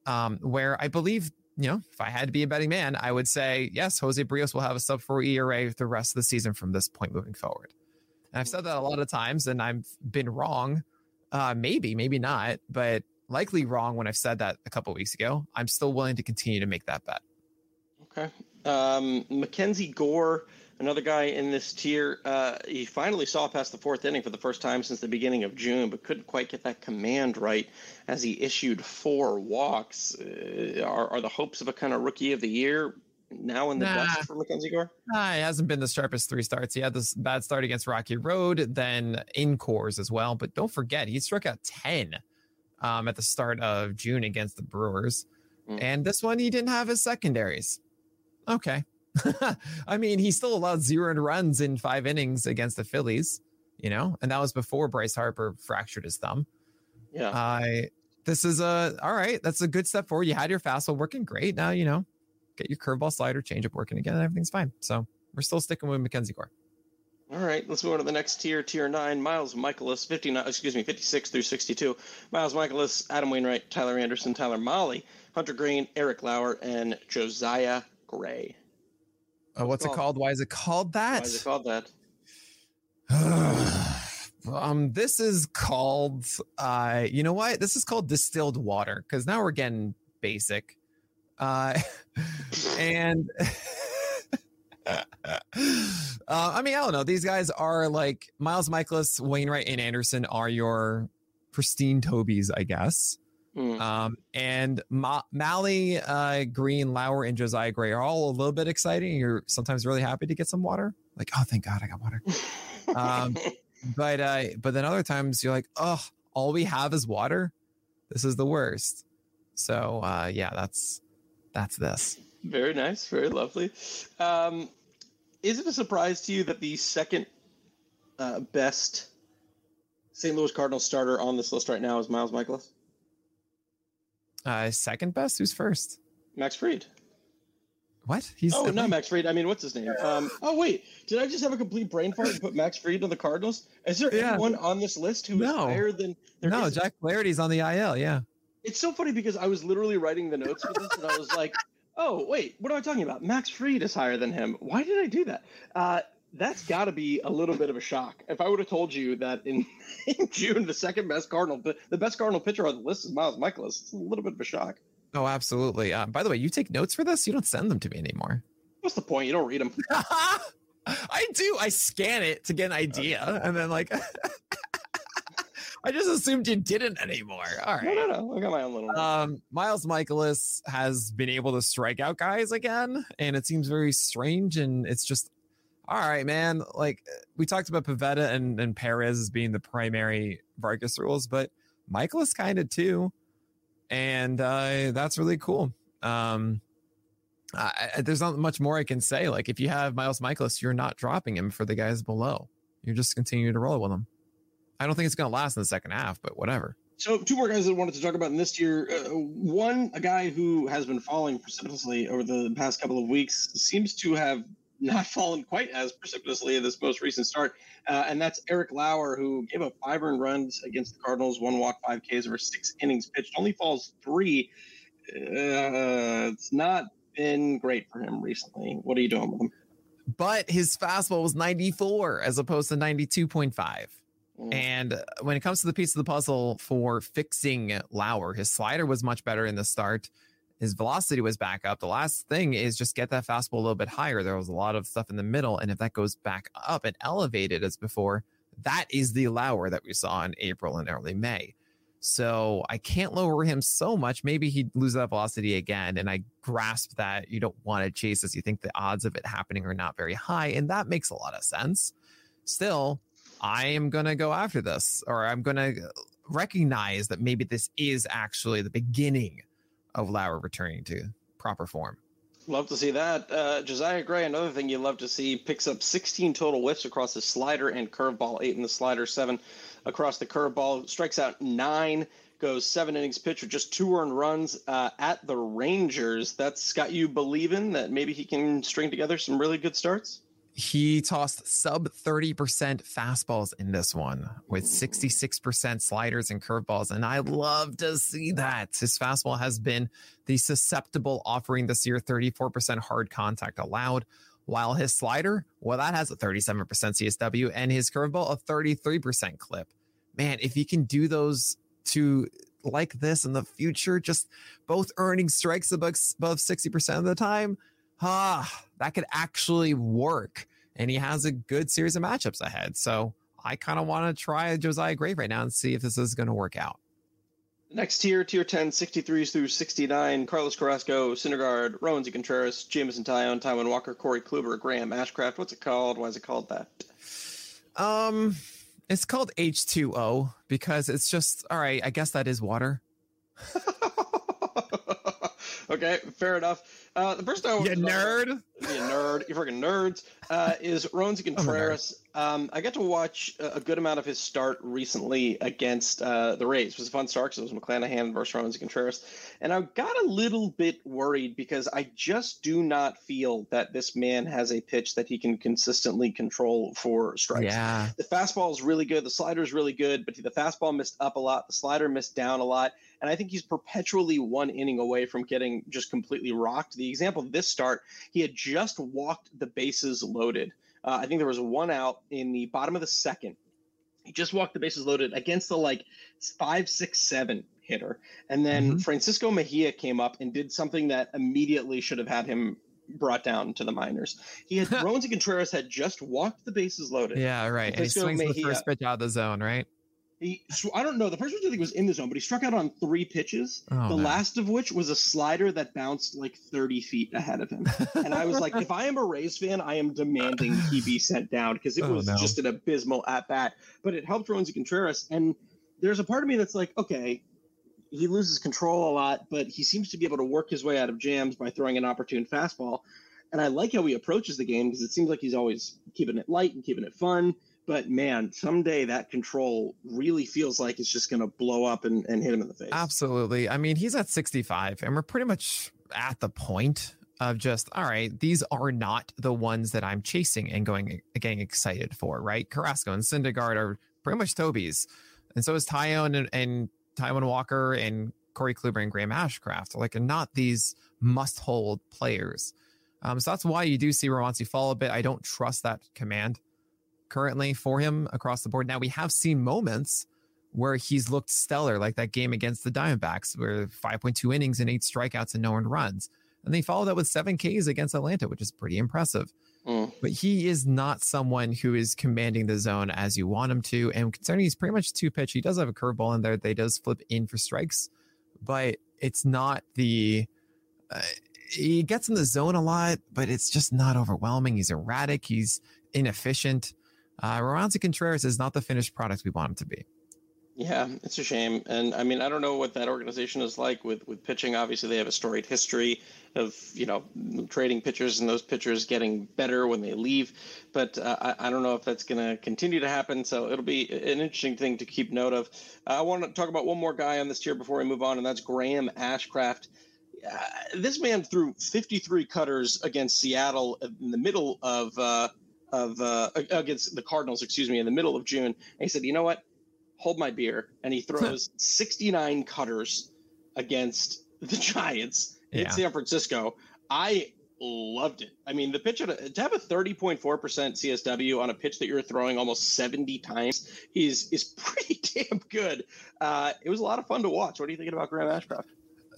Um, where I believe you know, if I had to be a betting man, I would say, yes, Jose Berrios will have a sub four ERA the rest of the season from this point moving forward. And I've said that a lot of times and I've been wrong. Uh, maybe, maybe not, but likely wrong when I've said that a couple weeks ago. I'm still willing to continue to make that bet. Okay. Um, Mackenzie Gore Another guy in this tier, uh, he finally saw past the fourth inning for the first time since the beginning of June, but couldn't quite get that command right as he issued four walks. Uh, are, are the hopes of a kind of rookie of the year now in the nah. dust for Mackenzie Gore? Nah, it hasn't been the sharpest three starts. He had this bad start against Rocky Road, then in Coors as well. But don't forget, he struck out 10 um, at the start of June against the Brewers. Mm. And this one, he didn't have his secondaries. Okay. I mean, he still allowed zero runs in five innings against the Phillies, you know, and that was before Bryce Harper fractured his thumb. Yeah. I uh, this is a all right. That's a good step forward. You had your fastball working great. Now you know, get your curveball slider changeup working again, and everything's fine. So we're still sticking with Mackenzie Gore. All right, let's move on to the next tier, tier nine. Miles Mikolas, 59, excuse me, 56 through 62. Miles Mikolas, Adam Wainwright, Tyler Anderson, Tyler Mahle, Hunter Greene, Eric Lauer, and Josiah Gray. Uh, what's it called? Why is it called that? Why is it called that? um, this is called. Uh, you know what? This is called distilled water because now we're getting basic. Uh, and uh, I mean, I don't know. These guys are like Miles Mikolas, Wainwright, and Anderson are your pristine Tobies, I guess. Mm. Um, and Ma- Mahle, uh, Greene, Lauer, and Josiah Gray are all a little bit exciting. You're sometimes really happy to get some water. Like, oh, thank God I got water. um, but uh, but then other times you're like, oh, all we have is water. This is the worst. So uh, yeah, that's that's this. Very nice, very lovely. Um, is it a surprise to you that the second uh, best St. Louis Cardinals starter on this list right now is Miles Mikolas? Uh, second best? Who's first? Max Fried. What? He's oh, not Max Fried. I mean, what's his name? Um, oh, wait. Did I just have a complete brain fart and put Max Fried on the Cardinals? Is there yeah. anyone on this list who no. is higher than? no, is? Jack Flaherty's on the IL. Yeah. It's so funny because I was literally writing the notes for this, and I was like, "Oh, wait, what am I talking about? Max Fried is higher than him. Why did I do that?" Uh, that's got to be a little bit of a shock. If I would have told you that in, in June, the second best Cardinal, the, the best Cardinal pitcher on the list is Miles Mikolas, it's a little bit of a shock. Oh, absolutely. Uh, by the way, you take notes for this? You don't send them to me anymore. What's the point? You don't read them. I do. I scan it to get an idea, and then like, I just assumed you didn't anymore. All right. No, no, no. I got my own little. Um, Miles Mikolas has been able to strike out guys again, and it seems very strange. And it's just all right, man. Like we talked about Pivetta and, and Perez as being the primary Vargas rules, but Mikolas kind of too. And uh, that's really cool. Um, I, there's not much more I can say. Like if you have Miles Mikolas, you're not dropping him for the guys below. You're just continuing to roll with him. I don't think it's going to last in the second half, but whatever. So, two more guys that I wanted to talk about in this year. Uh, one, a guy who has been falling precipitously over the past couple of weeks, seems to have not fallen quite as precipitously in this most recent start, uh, and that's Eric Lauer, who gave up five earned runs against the Cardinals, one walk, five Ks over six innings pitched, only falls three. Uh, it's not been great for him recently. What are you doing with him? But his fastball was 94 as opposed to 92.5. Mm. And when it comes to the piece of the puzzle for fixing Lauer, his slider was much better in the start. His velocity was back up. The last thing is just get that fastball a little bit higher. There was a lot of stuff in the middle. And if that goes back up and elevated as before, that is the Lauer that we saw in April and early May. So I can't lower him so much. Maybe he'd lose that velocity again. And I grasp that you don't want to chase this. You think the odds of it happening are not very high. And that makes a lot of sense. Still, I am going to go after this, or I'm going to recognize that maybe this is actually the beginning of Lauer returning to proper form. Love to see that. Uh, Josiah Gray, another thing you love to see, picks up 16 total whiffs across the slider and curveball, eight in the slider, seven across the curveball, strikes out nine, goes seven innings pitched with just two earned runs uh, at the Rangers. That's got you believing that maybe he can string together some really good starts? He tossed sub 30% fastballs in this one with 66% sliders and curveballs. And I love to see that. His fastball has been the susceptible offering this year, 34% hard contact allowed, while his slider, well, that has a 37% CSW and his curveball, a 33% clip. Man, if he can do those two like this in the future, just both earning strikes above, above 60% of the time, ah, that could actually work. And he has a good series of matchups ahead. So I kind of want to try Josiah Gray right now and see if this is going to work out. Next tier, tier 10, 63s through 69. Carlos Carrasco, Syndergaard, Roansy Contreras, Jameson Taillon, Taijuan Walker, Corey Kluber, Graham Ashcraft. What's it called? Why is it called that? Um, it's called H2O because it's just, all right, I guess that is water. okay, fair enough. Uh, the first I you nerd, you nerd, you freaking nerds, uh, is Roansy Contreras. Um, I got to watch a good amount of his start recently against uh, the Rays. It was a fun start because it was McClanahan versus Roansy Contreras, and I got a little bit worried because I just do not feel that this man has a pitch that he can consistently control for strikes. Yeah, the fastball is really good, the slider is really good, but the fastball missed up a lot, the slider missed down a lot, and I think he's perpetually one inning away from getting just completely rocked. The example of this start, he had just walked the bases loaded. Uh, I think there was one out in the bottom of the second. He just walked the bases loaded against the like five, six, seven hitter. And then mm-hmm. Francisco Mejia came up and did something that immediately should have had him brought down to the minors. He had Roansy Contreras had just walked the bases loaded. Yeah, right. And he swings Mejia, the first pitch out of the zone, right? He, I don't know. The first pitch I think was in the zone, but he struck out on three pitches. Oh, the last of which was a slider that bounced like 30 feet ahead of him. and I was like, if I am a Rays fan, I am demanding he be sent down because it oh, was no. just an abysmal at bat. But it helped Roansy Contreras. And there's a part of me that's like, okay, he loses control a lot, but he seems to be able to work his way out of jams by throwing an opportune fastball. And I like how he approaches the game because it seems like he's always keeping it light and keeping it fun but man, someday that control really feels like it's just going to blow up and, and hit him in the face. Absolutely. I mean, he's at 65, and we're pretty much at the point of just, all right, these are not the ones that I'm chasing and going getting excited for, right? Carrasco and Syndergaard are pretty much Toby's. And so is Taillon and, and Taijuan Walker and Corey Kluber and Graham Ashcraft. Like, and not these must hold players. Um, so that's why you do see Roansy fall a bit. I don't trust that command currently for him across the board. Now we have seen moments where he's looked stellar, like that game against the Diamondbacks, where 5.2 innings and eight strikeouts and no earned runs. And they followed that with seven Ks against Atlanta, which is pretty impressive. Mm. But he is not someone who is commanding the zone as you want him to. And concerning he's pretty much two pitch, he does have a curveball in there. They does flip in for strikes, but it's not the. Uh, he gets in the zone a lot, but it's just not overwhelming. He's erratic. He's inefficient uh, Roansy Contreras is not the finished product we want him to be. Yeah, it's a shame, and I mean, I don't know what that organization is like with with pitching. Obviously, they have a storied history of you know trading pitchers and those pitchers getting better when they leave. But uh, I, I, don't know if that's going to continue to happen. So it'll be an interesting thing to keep note of. I want to talk about one more guy on this tier before we move on, and that's Graham Ashcraft uh, this man threw 53 cutters against Seattle in the middle of uh, of uh, against the Cardinals, excuse me, in the middle of June. And he said, "You know what? Hold my beer." And he throws 69 cutters against the Giants yeah. in San Francisco. I loved it. I mean, the pitch at a, to have a 30.4% CSW on a pitch that you're throwing almost 70 times is is pretty damn good. Uh, it was a lot of fun to watch. What are you thinking about Graham Ashcraft?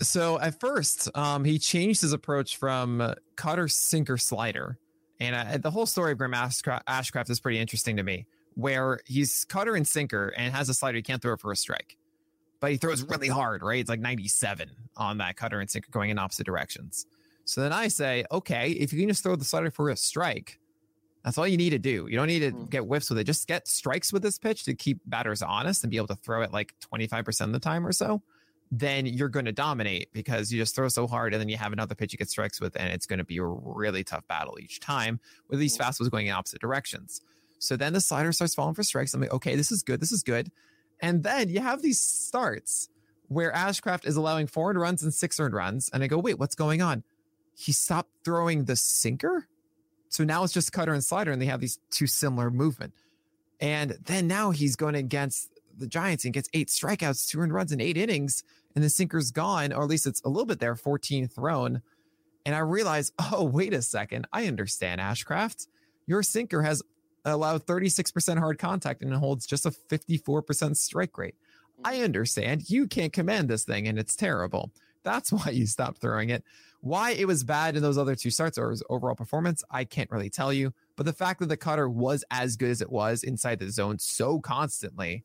So at first, um, he changed his approach from cutter, sinker, slider, and uh, the whole story of Graham Ashcraft, Ashcraft is pretty interesting to me. Where he's cutter and sinker and has a slider, he can't throw it for a strike, but he throws really hard. Right, it's like 97 on that cutter and sinker going in opposite directions. So then I say, okay, if you can just throw the slider for a strike, that's all you need to do. You don't need to mm. get whiffs with it. Just get strikes with this pitch to keep batters honest and be able to throw it like 25% of the time or so. Then you're going to dominate because you just throw so hard and then you have another pitch you get strikes with, and it's going to be a really tough battle each time with these fastballs going in opposite directions. So then the slider starts falling for strikes. I'm like, okay, this is good. This is good. And then you have these starts where Ashcraft is allowing four earned runs and six earned runs. And I go, wait, what's going on? he stopped throwing the sinker. So now it's just cutter and slider, and they have these two similar movement. And then now he's going against the Giants and gets eight strikeouts, two earned runs in eight innings, and the sinker's gone, or at least it's a little bit there, 14 thrown. And I realize, oh, wait a second. I understand, Ashcraft. Your sinker has allowed 36% hard contact and it holds just a 54% strike rate. I mm-hmm. understand you can't command this thing and it's terrible. That's why you stopped throwing it. Why it was bad in those other two starts or his overall performance, I can't really tell you. But the fact that the cutter was as good as it was inside the zone so constantly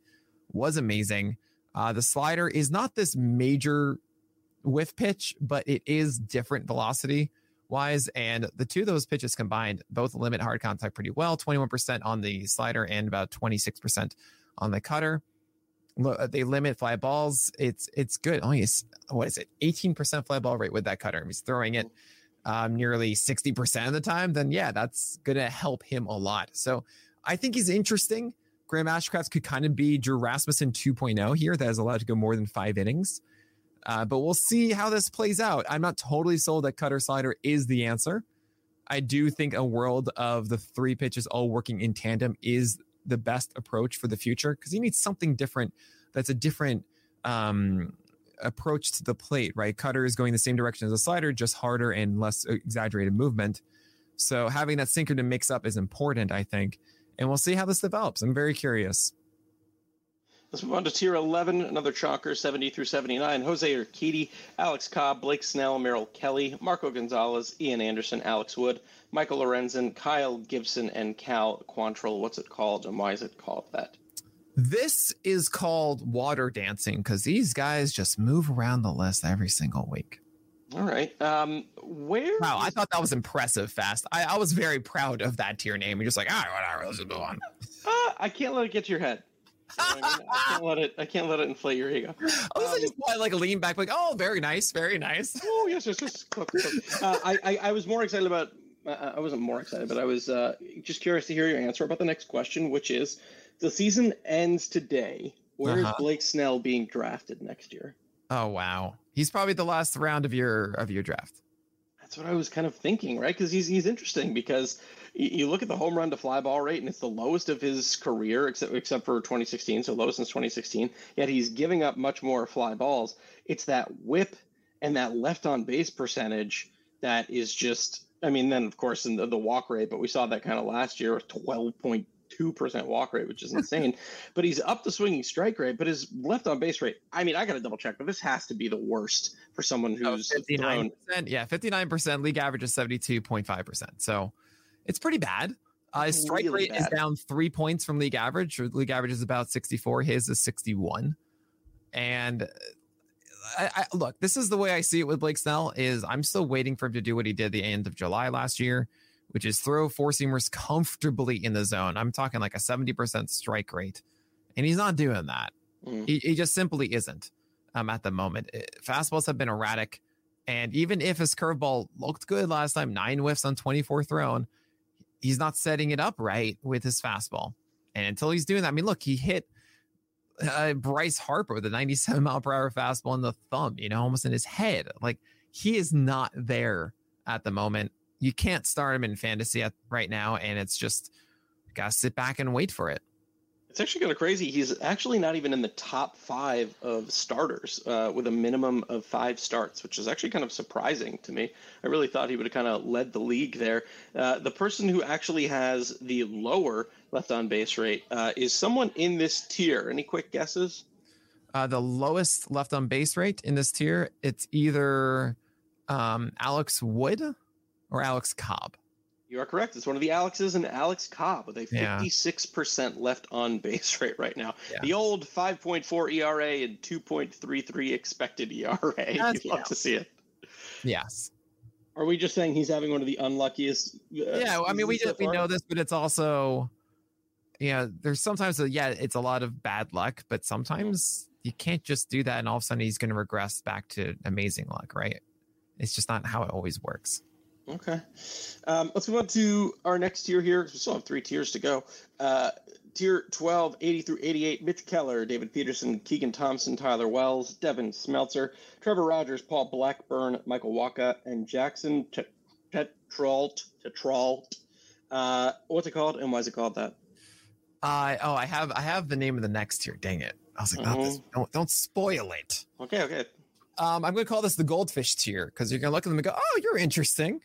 was amazing. Uh, the slider is not this major whiff pitch, but it is different velocity wise. And the two of those pitches combined both limit hard contact pretty well 21% on the slider and about 26% on the cutter. Uh, they limit fly balls. It's it's good. Only what is it? 18% fly ball rate with that cutter. He's throwing it um, nearly 60% of the time. Then yeah, that's gonna help him a lot. So I think he's interesting. Graham Ashcraft could kind of be Drew Rasmussen 2.0 here. That is allowed to go more than five innings. Uh, but we'll see how this plays out. I'm not totally sold that cutter slider is the answer. I do think a world of the three pitches all working in tandem is the best approach for the future because you need something different that's a different um, approach to the plate, right? Cutter is going the same direction as a slider, just harder and less exaggerated movement. So having that sinker to mix up is important, I think. And we'll see how this develops. I'm very curious. Let's move on to tier 11, another chalker, 70 through 79. Jose Urquidy, Alex Cobb, Blake Snell, Merrill Kelly, Marco Gonzales, Ian Anderson, Alex Wood, Michael Lorenzen, Kyle Gibson, and Cal Quantrill. What's it called and why is it called that? This is called water dancing because these guys just move around the list every single week. All right. Um, where? Wow, I thought that was impressive. Fast. I, I was very proud of that tier name. You're just like, all right, whatever. Let's move on. Uh, I can't let it get to your head. I, mean? I, can't let it. I can't let it inflate your ego. I was um, just like lean back, like, oh, very nice, very nice. Oh yes, yes, yes. Uh, I, I, I was more excited about. Uh, I wasn't more excited, but I was uh, just curious to hear your answer about the next question, which is the season ends today. Where uh-huh. is Blake Snell being drafted next year? Oh wow, he's probably the last round of your of your draft. That's what I was kind of thinking, right? Because he's he's interesting because you look at the home run to fly ball rate, and it's the lowest of his career, except except for 2016, so lowest since 2016. Yet he's giving up much more fly balls. It's that WHIP and that left on base percentage that is just. I mean, then of course in the, the walk rate, but we saw that kind of last year with 12.2 two percent walk rate, which is insane. but he's up the swinging strike rate, but his left on base rate. I mean, I got to double check, but this has to be the worst for someone oh, who's fifty nine percent. Yeah, fifty nine percent. League average is seventy two point five percent. So it's pretty bad. Uh, his strike really rate bad. is down three points from league average. League average is about sixty four. His is sixty one. And I, I, look, this is the way I see it with Blake Snell. Is I'm still waiting for him to do what he did the end of July last year which is throw four seamers comfortably in the zone. I'm talking like a 70% strike rate. And he's not doing that. Mm. He, he, just simply isn't um, at the moment. It, eh, fastballs have been erratic. And even if his curveball looked good last time, nine whiffs on 24 thrown, he's not setting it up right with his fastball. And until he's doing that, I mean, look, he hit uh, Bryce Harper with a 97 mile per hour fastball in the thumb, you know, almost in his head. Like he is not there at the moment. You can't start him in fantasy at, right now, and it's just gotta sit back and wait for it. It's actually kind of crazy. He's actually not even in the top five of starters uh, with a minimum of five starts, which is actually kind of surprising to me. I really thought he would have kind of led the league there. Uh, the person who actually has the lower left on base rate uh, is someone in this tier. Any quick guesses? Uh, the lowest left on base rate in this tier, it's either um, Alex Wood or Alex Cobb. You are correct. It's one of the Alexes and Alex Cobb with a 56% left on base rate right now. Yeah. The old 5.4 ERA and 2.33 expected ERA. That's- You'd love to see it. Yes. Are we just saying he's having one of the unluckiest? Uh, yeah, I mean, we so just, we know this, but it's also, yeah, there's sometimes, a, yeah, it's a lot of bad luck, but sometimes you can't just do that and all of a sudden he's going to regress back to amazing luck, right? It's just not how it always works. Okay. Um, let's move on to our next tier here. We still have three tiers to go. Uh, tier 12, 80 through 88, Mitch Keller, David Peterson, Keegan Thompson, Tyler Wells, Devin Smeltzer, Trevor Rogers, Paul Blackburn, Michael Wacha, and Jackson Tet- Tetreault. Tetreault. Uh, what's it called and why is it called that? Uh, oh, I have I have the name of the next tier. Dang it! I was like, not this, don't don't spoil it. Okay, okay. Um, I'm going to call this the goldfish tier because you're going to look at them and go, oh, you're interesting.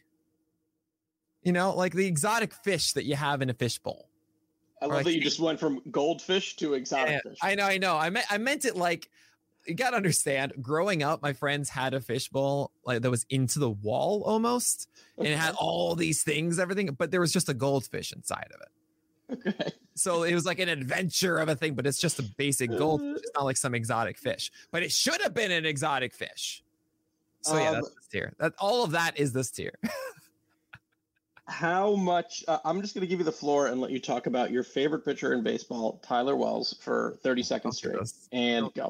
You know, like the exotic fish that you have in a fishbowl. I love Alright. that you just went from goldfish to exotic Yeah, fish. I know, I know. I meant I meant it like you gotta understand. Growing up, my friends had a fishbowl like that was into the wall almost, and it had all these things, everything, but there was just a goldfish inside of it. okay. So it was like an adventure of a thing, but it's just a basic goldfish. It's not like some exotic fish, but it should have been an exotic fish. So yeah, Um, that's this tier. That all of that is this tier. How much? Uh, I'm just going to give you the floor and let you talk about your favorite pitcher in baseball, Tyler Wells, for 30 seconds straight. And go.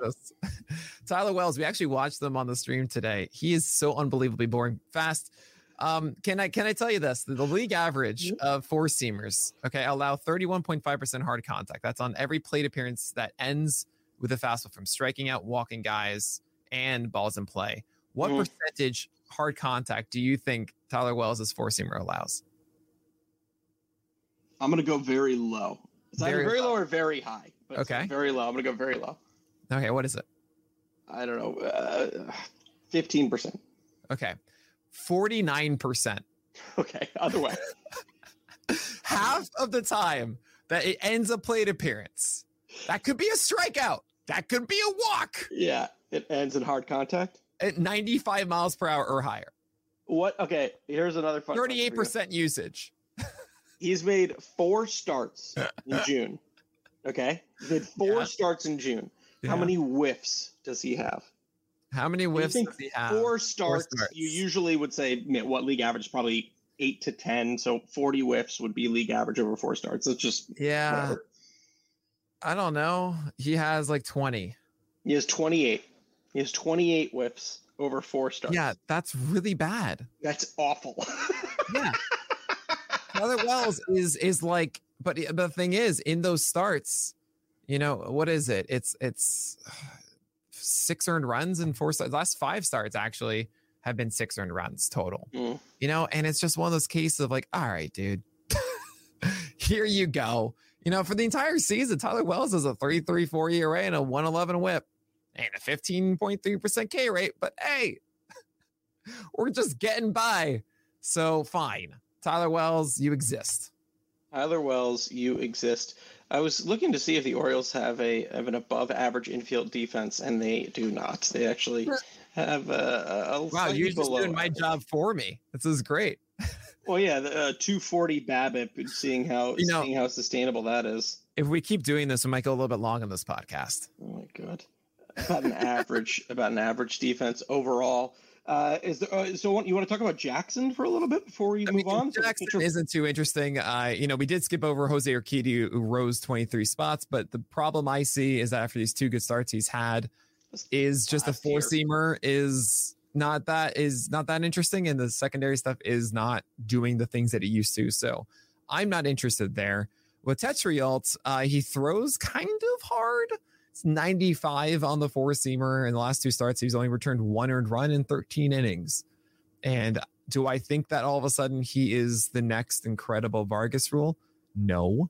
Tyler Wells, we actually watched them on the stream today. He is so unbelievably boring fast. Um, can I can I tell you this? The, the league average of four seamers, okay, allow 31.5% hard contact. That's on every plate appearance that ends with a fastball from striking out, walking guys, and balls in play. What Mm. percentage hard contact do you think Tyler Wells' four seamer allows? I'm going to go very low. It's either Very very low low. or very high. But Okay. Very low. I'm going to go very low. Okay, what is it? I don't know. Uh, 15%. Okay. 49%. Okay. Other way. half of the time that it ends a plate appearance. That could be a strikeout. That could be a walk yeah. It ends in hard contact. at 95 miles per hour or higher. What? Okay. Here's another fun. fact for you. 38% usage. He's made four starts in June. Okay. He's made four Yeah. starts in June. How many whiffs does he have? How many whiffs think does he have? four starts, starts. you usually would say what league average is probably eight to ten. So forty whiffs would be league average over four starts. It's just Yeah, whatever. I don't know. He has like 20. He has twenty eight. He has twenty eight whiffs over four starts. Yeah, that's really bad. that's awful. Yeah. Tyler Wells is is like, but the thing is, in those starts, you know, what is it? It's it's six earned runs and four starts. Last five starts actually have been six earned runs total. Mm. You know, and it's just one of those cases of like, all right, dude, here you go. You know, for the entire season, Tyler Wells is a 3.34 ERA and a 111 WHIP and a 15.3% K rate. But hey, we're just getting by. So fine. Tyler Wells, you exist. Tyler Wells, you exist. I was looking to see if the Orioles have a have an above average infield defense, and they do not. They actually have a, a Wow, slightly you're just below doing my job for me. This is great. Well, yeah, the uh, 240 BABIP. Seeing how You know- seeing how sustainable that is. If we keep doing this, we might go a little bit long on this podcast. Oh my god, about an average about an average defense overall. Uh, is there? Uh, so what- you want to talk about Jackson for a little bit before we I move mean, on? Jackson pitcher- isn't too interesting. Uh, you know, we did skip over Jose Urquidy, who rose 23 spots, but the problem I see is that after these two good starts he's had, is just a four seamer is not that is not that interesting, and the secondary stuff is not doing the things that it used to. So I'm not interested there. With Tetreault, uh, he throws kind of hard. It's 95 on the four seamer. In the last two starts, he's only returned one earned run in 13 innings. And do I think that all of a sudden he is the next incredible Vargas rule? No.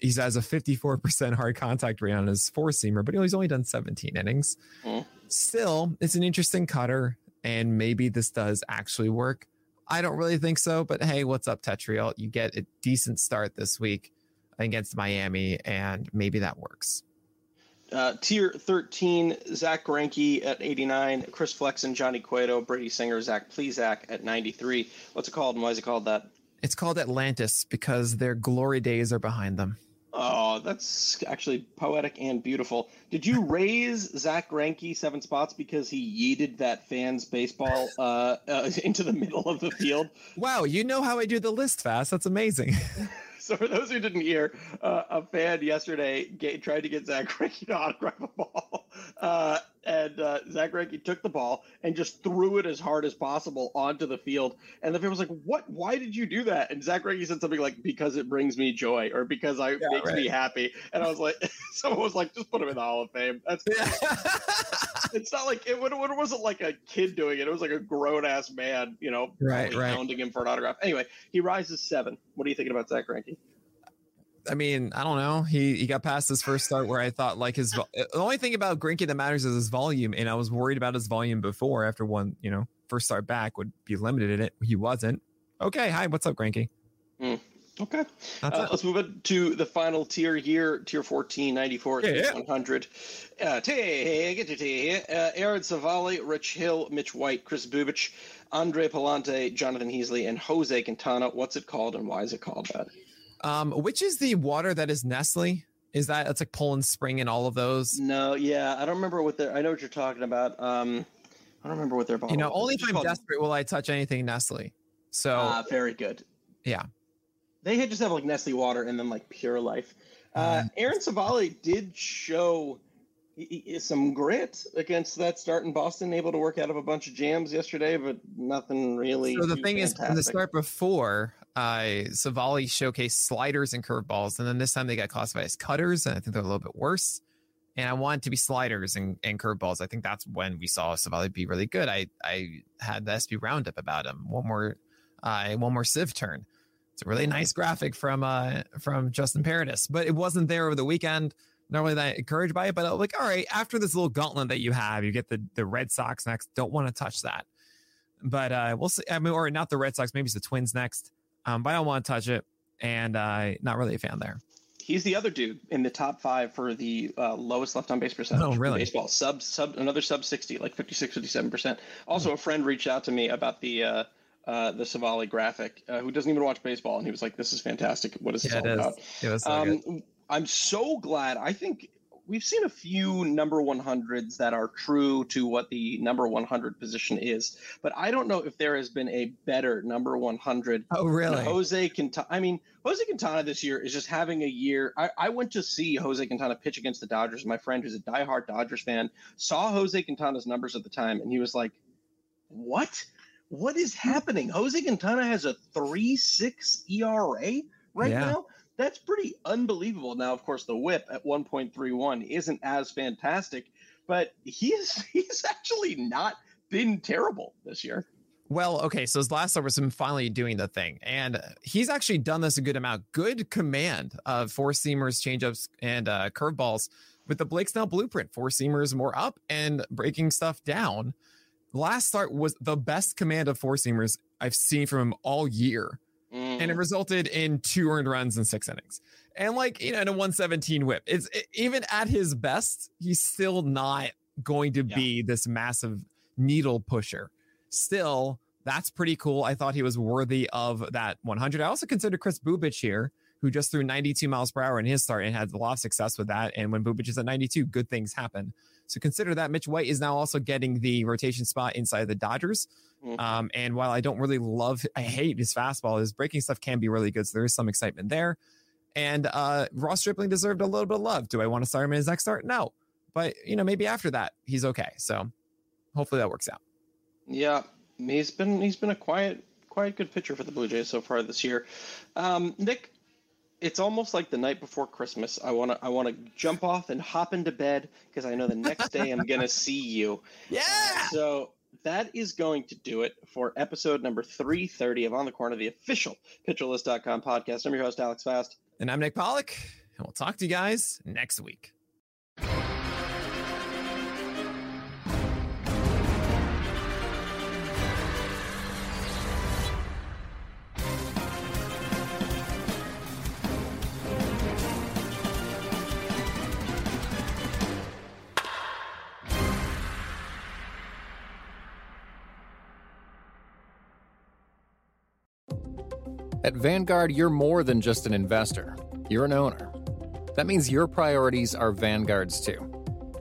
He has a 54% hard contact rate on his four seamer, but he's only done 17 innings. Mm. Still, it's an interesting cutter, and maybe this does actually work. I don't really think so, but hey, what's up, Tetreault? You get a decent start this week against Miami, and maybe that works. Uh, tier 13, Zack Greinke at 89, Chris Flexen, Johnny Cueto, Brady Singer, Zach Plesac at 93. What's it called and why is it called that? It's called Atlantis because their glory days are behind them. Oh, that's actually poetic and beautiful. Did you raise Zack Greinke seven spots because he yeeted that fan's baseball uh, uh, into the middle of the field? Wow, you know how I do the list fast. That's amazing. so for those who didn't hear, uh, a fan yesterday get, tried to get Zack Greinke to autograph a ball, uh, and uh, Zack Greinke took the ball and just threw it as hard as possible onto the field. And the fan was like, "What? Why did you do that?" And Zack Greinke said something like, "Because it brings me joy, or because I yeah, makes right. me happy." And I was like, someone was like, "Just put him in the Hall of Fame." That's. it's not like it, it wasn't like a kid doing it. It was like a grown ass man, you know, right, right. hounding him for an autograph. Anyway, he rises seven. What are you thinking about Zack Greinke? I mean, I don't know. He he got past his first start where I thought like his the only thing about Greinke that matters is his volume, and I was worried about his volume before after one you know first start back would be limited in it. He wasn't. Okay, hi, what's up, Greinke? Mm. Okay. Uh, let's move on to the final tier here, tier 14, 94, yeah, 100. Uh, take it to uh, Aaron Civale, Rich Hill, Mitch White, Chris Bubic, Andre Pallante, Jonathan Heasley, and Jose Quintana. What's it called and why is it called that? Um, which is the water that is Nestle? Is that it's like Poland Spring and all of those? No, yeah, I don't remember what they're. I know what you're talking about. Um, I don't remember what they're. You know, only if I'm desperate will I touch anything Nestle. So uh, very good. Yeah, they just have like Nestle water and then like Pure Life. Uh, mm. Aaron Civale did show some grit against that start in Boston, able to work out of a bunch of jams yesterday, but nothing really. So the thing fantastic. is, from the start before, uh, Civale showcased sliders and curveballs, and then this time they got classified as cutters, and I think they're a little bit worse. And I want to be sliders and, and curveballs. I think that's when we saw Civale be really good. I I had the SP roundup about him. One more, uh, one more Civ turn. It's a really nice graphic from uh from Justin Paradis, but it wasn't there over the weekend not really that encouraged by it, but I'm like, all right, after this little gauntlet that you have, you get the the Red Sox next. Don't want to touch that. But uh we'll see. I mean, or not the Red Sox, maybe it's the Twins next. Um, but I don't want to touch it. And I uh not really a fan there. He's the other dude in the top five for the uh, lowest left on base percentage. Oh, really? Baseball sub sub another sub sixty, like 56, 57 percent. Also, a friend reached out to me about the uh, uh, the Civale graphic, uh, who doesn't even watch baseball, and he was like, "This is fantastic. What is this yeah, all about?" So um, I'm so glad. I think we've seen a few number 100s that are true to what the number 100 position is, but I don't know if there has been a better number 100. Oh, really? Jose Quintana. I mean, Jose Quintana this year is just having a year. I, I, went to see Jose Quintana pitch against the Dodgers. My friend, who's a diehard Dodgers fan, saw Jose Quintana's numbers at the time, and he was like, "What? What is happening? Jose Quintana has a three six ERA right yeah. now." That's pretty unbelievable. Now, of course, the WHIP at 1.31 isn't as fantastic, but he is he's actually not been terrible this year. Well, okay, so his last start was him finally doing the thing, and he's actually done this a good amount. Good command of four seamers, changeups, and uh, curveballs with the Blake Snell blueprint. Four seamers more up and breaking stuff down. Last start was the best command of four seamers I've seen from him all year. And it mm. resulted in two earned runs in six innings. And like, you know, in a 117 WHIP, it's it, even at his best, he's still not going to yeah. be this massive needle pusher. Still, that's pretty cool. I thought he was worthy of that 100. I also consider Chris Bubic here, who just threw 92 miles per hour in his start and had a lot of success with that. And when Bubic is at 92, good things happen. So consider that Mitch White is now also getting the rotation spot inside the Dodgers. Mm-hmm. Um, and while I don't really love, I hate his fastball, his breaking stuff can be really good. So there is some excitement there. And uh, Ross Stripling deserved a little bit of love. Do I want to start him in his next start? No. But, you know, maybe after that, he's okay. So hopefully that works out. Yeah. He's been, he's been a quiet, quiet good pitcher for the Blue Jays so far this year. Um, Nick, it's almost like the night before Christmas. I want to I want to jump off and hop into bed because I know the next day I'm gonna see you. Yeah. So that is going to do it for episode number 330 of On the Corner, the official PitcherList.com podcast. I'm your host, Alex Fast. And I'm Nick Pollack, and we'll talk to you guys next week. At Vanguard, you're more than just an investor, you're an owner. That means your priorities are Vanguard's too.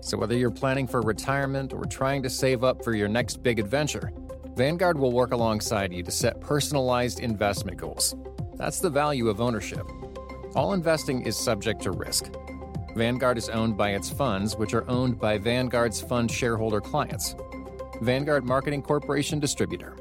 So whether you're planning for retirement or trying to save up for your next big adventure, Vanguard will work alongside you to set personalized investment goals. That's the value of ownership. All investing is subject to risk. Vanguard is owned by its funds, which are owned by Vanguard's fund shareholder clients. Vanguard Marketing Corporation Distributor.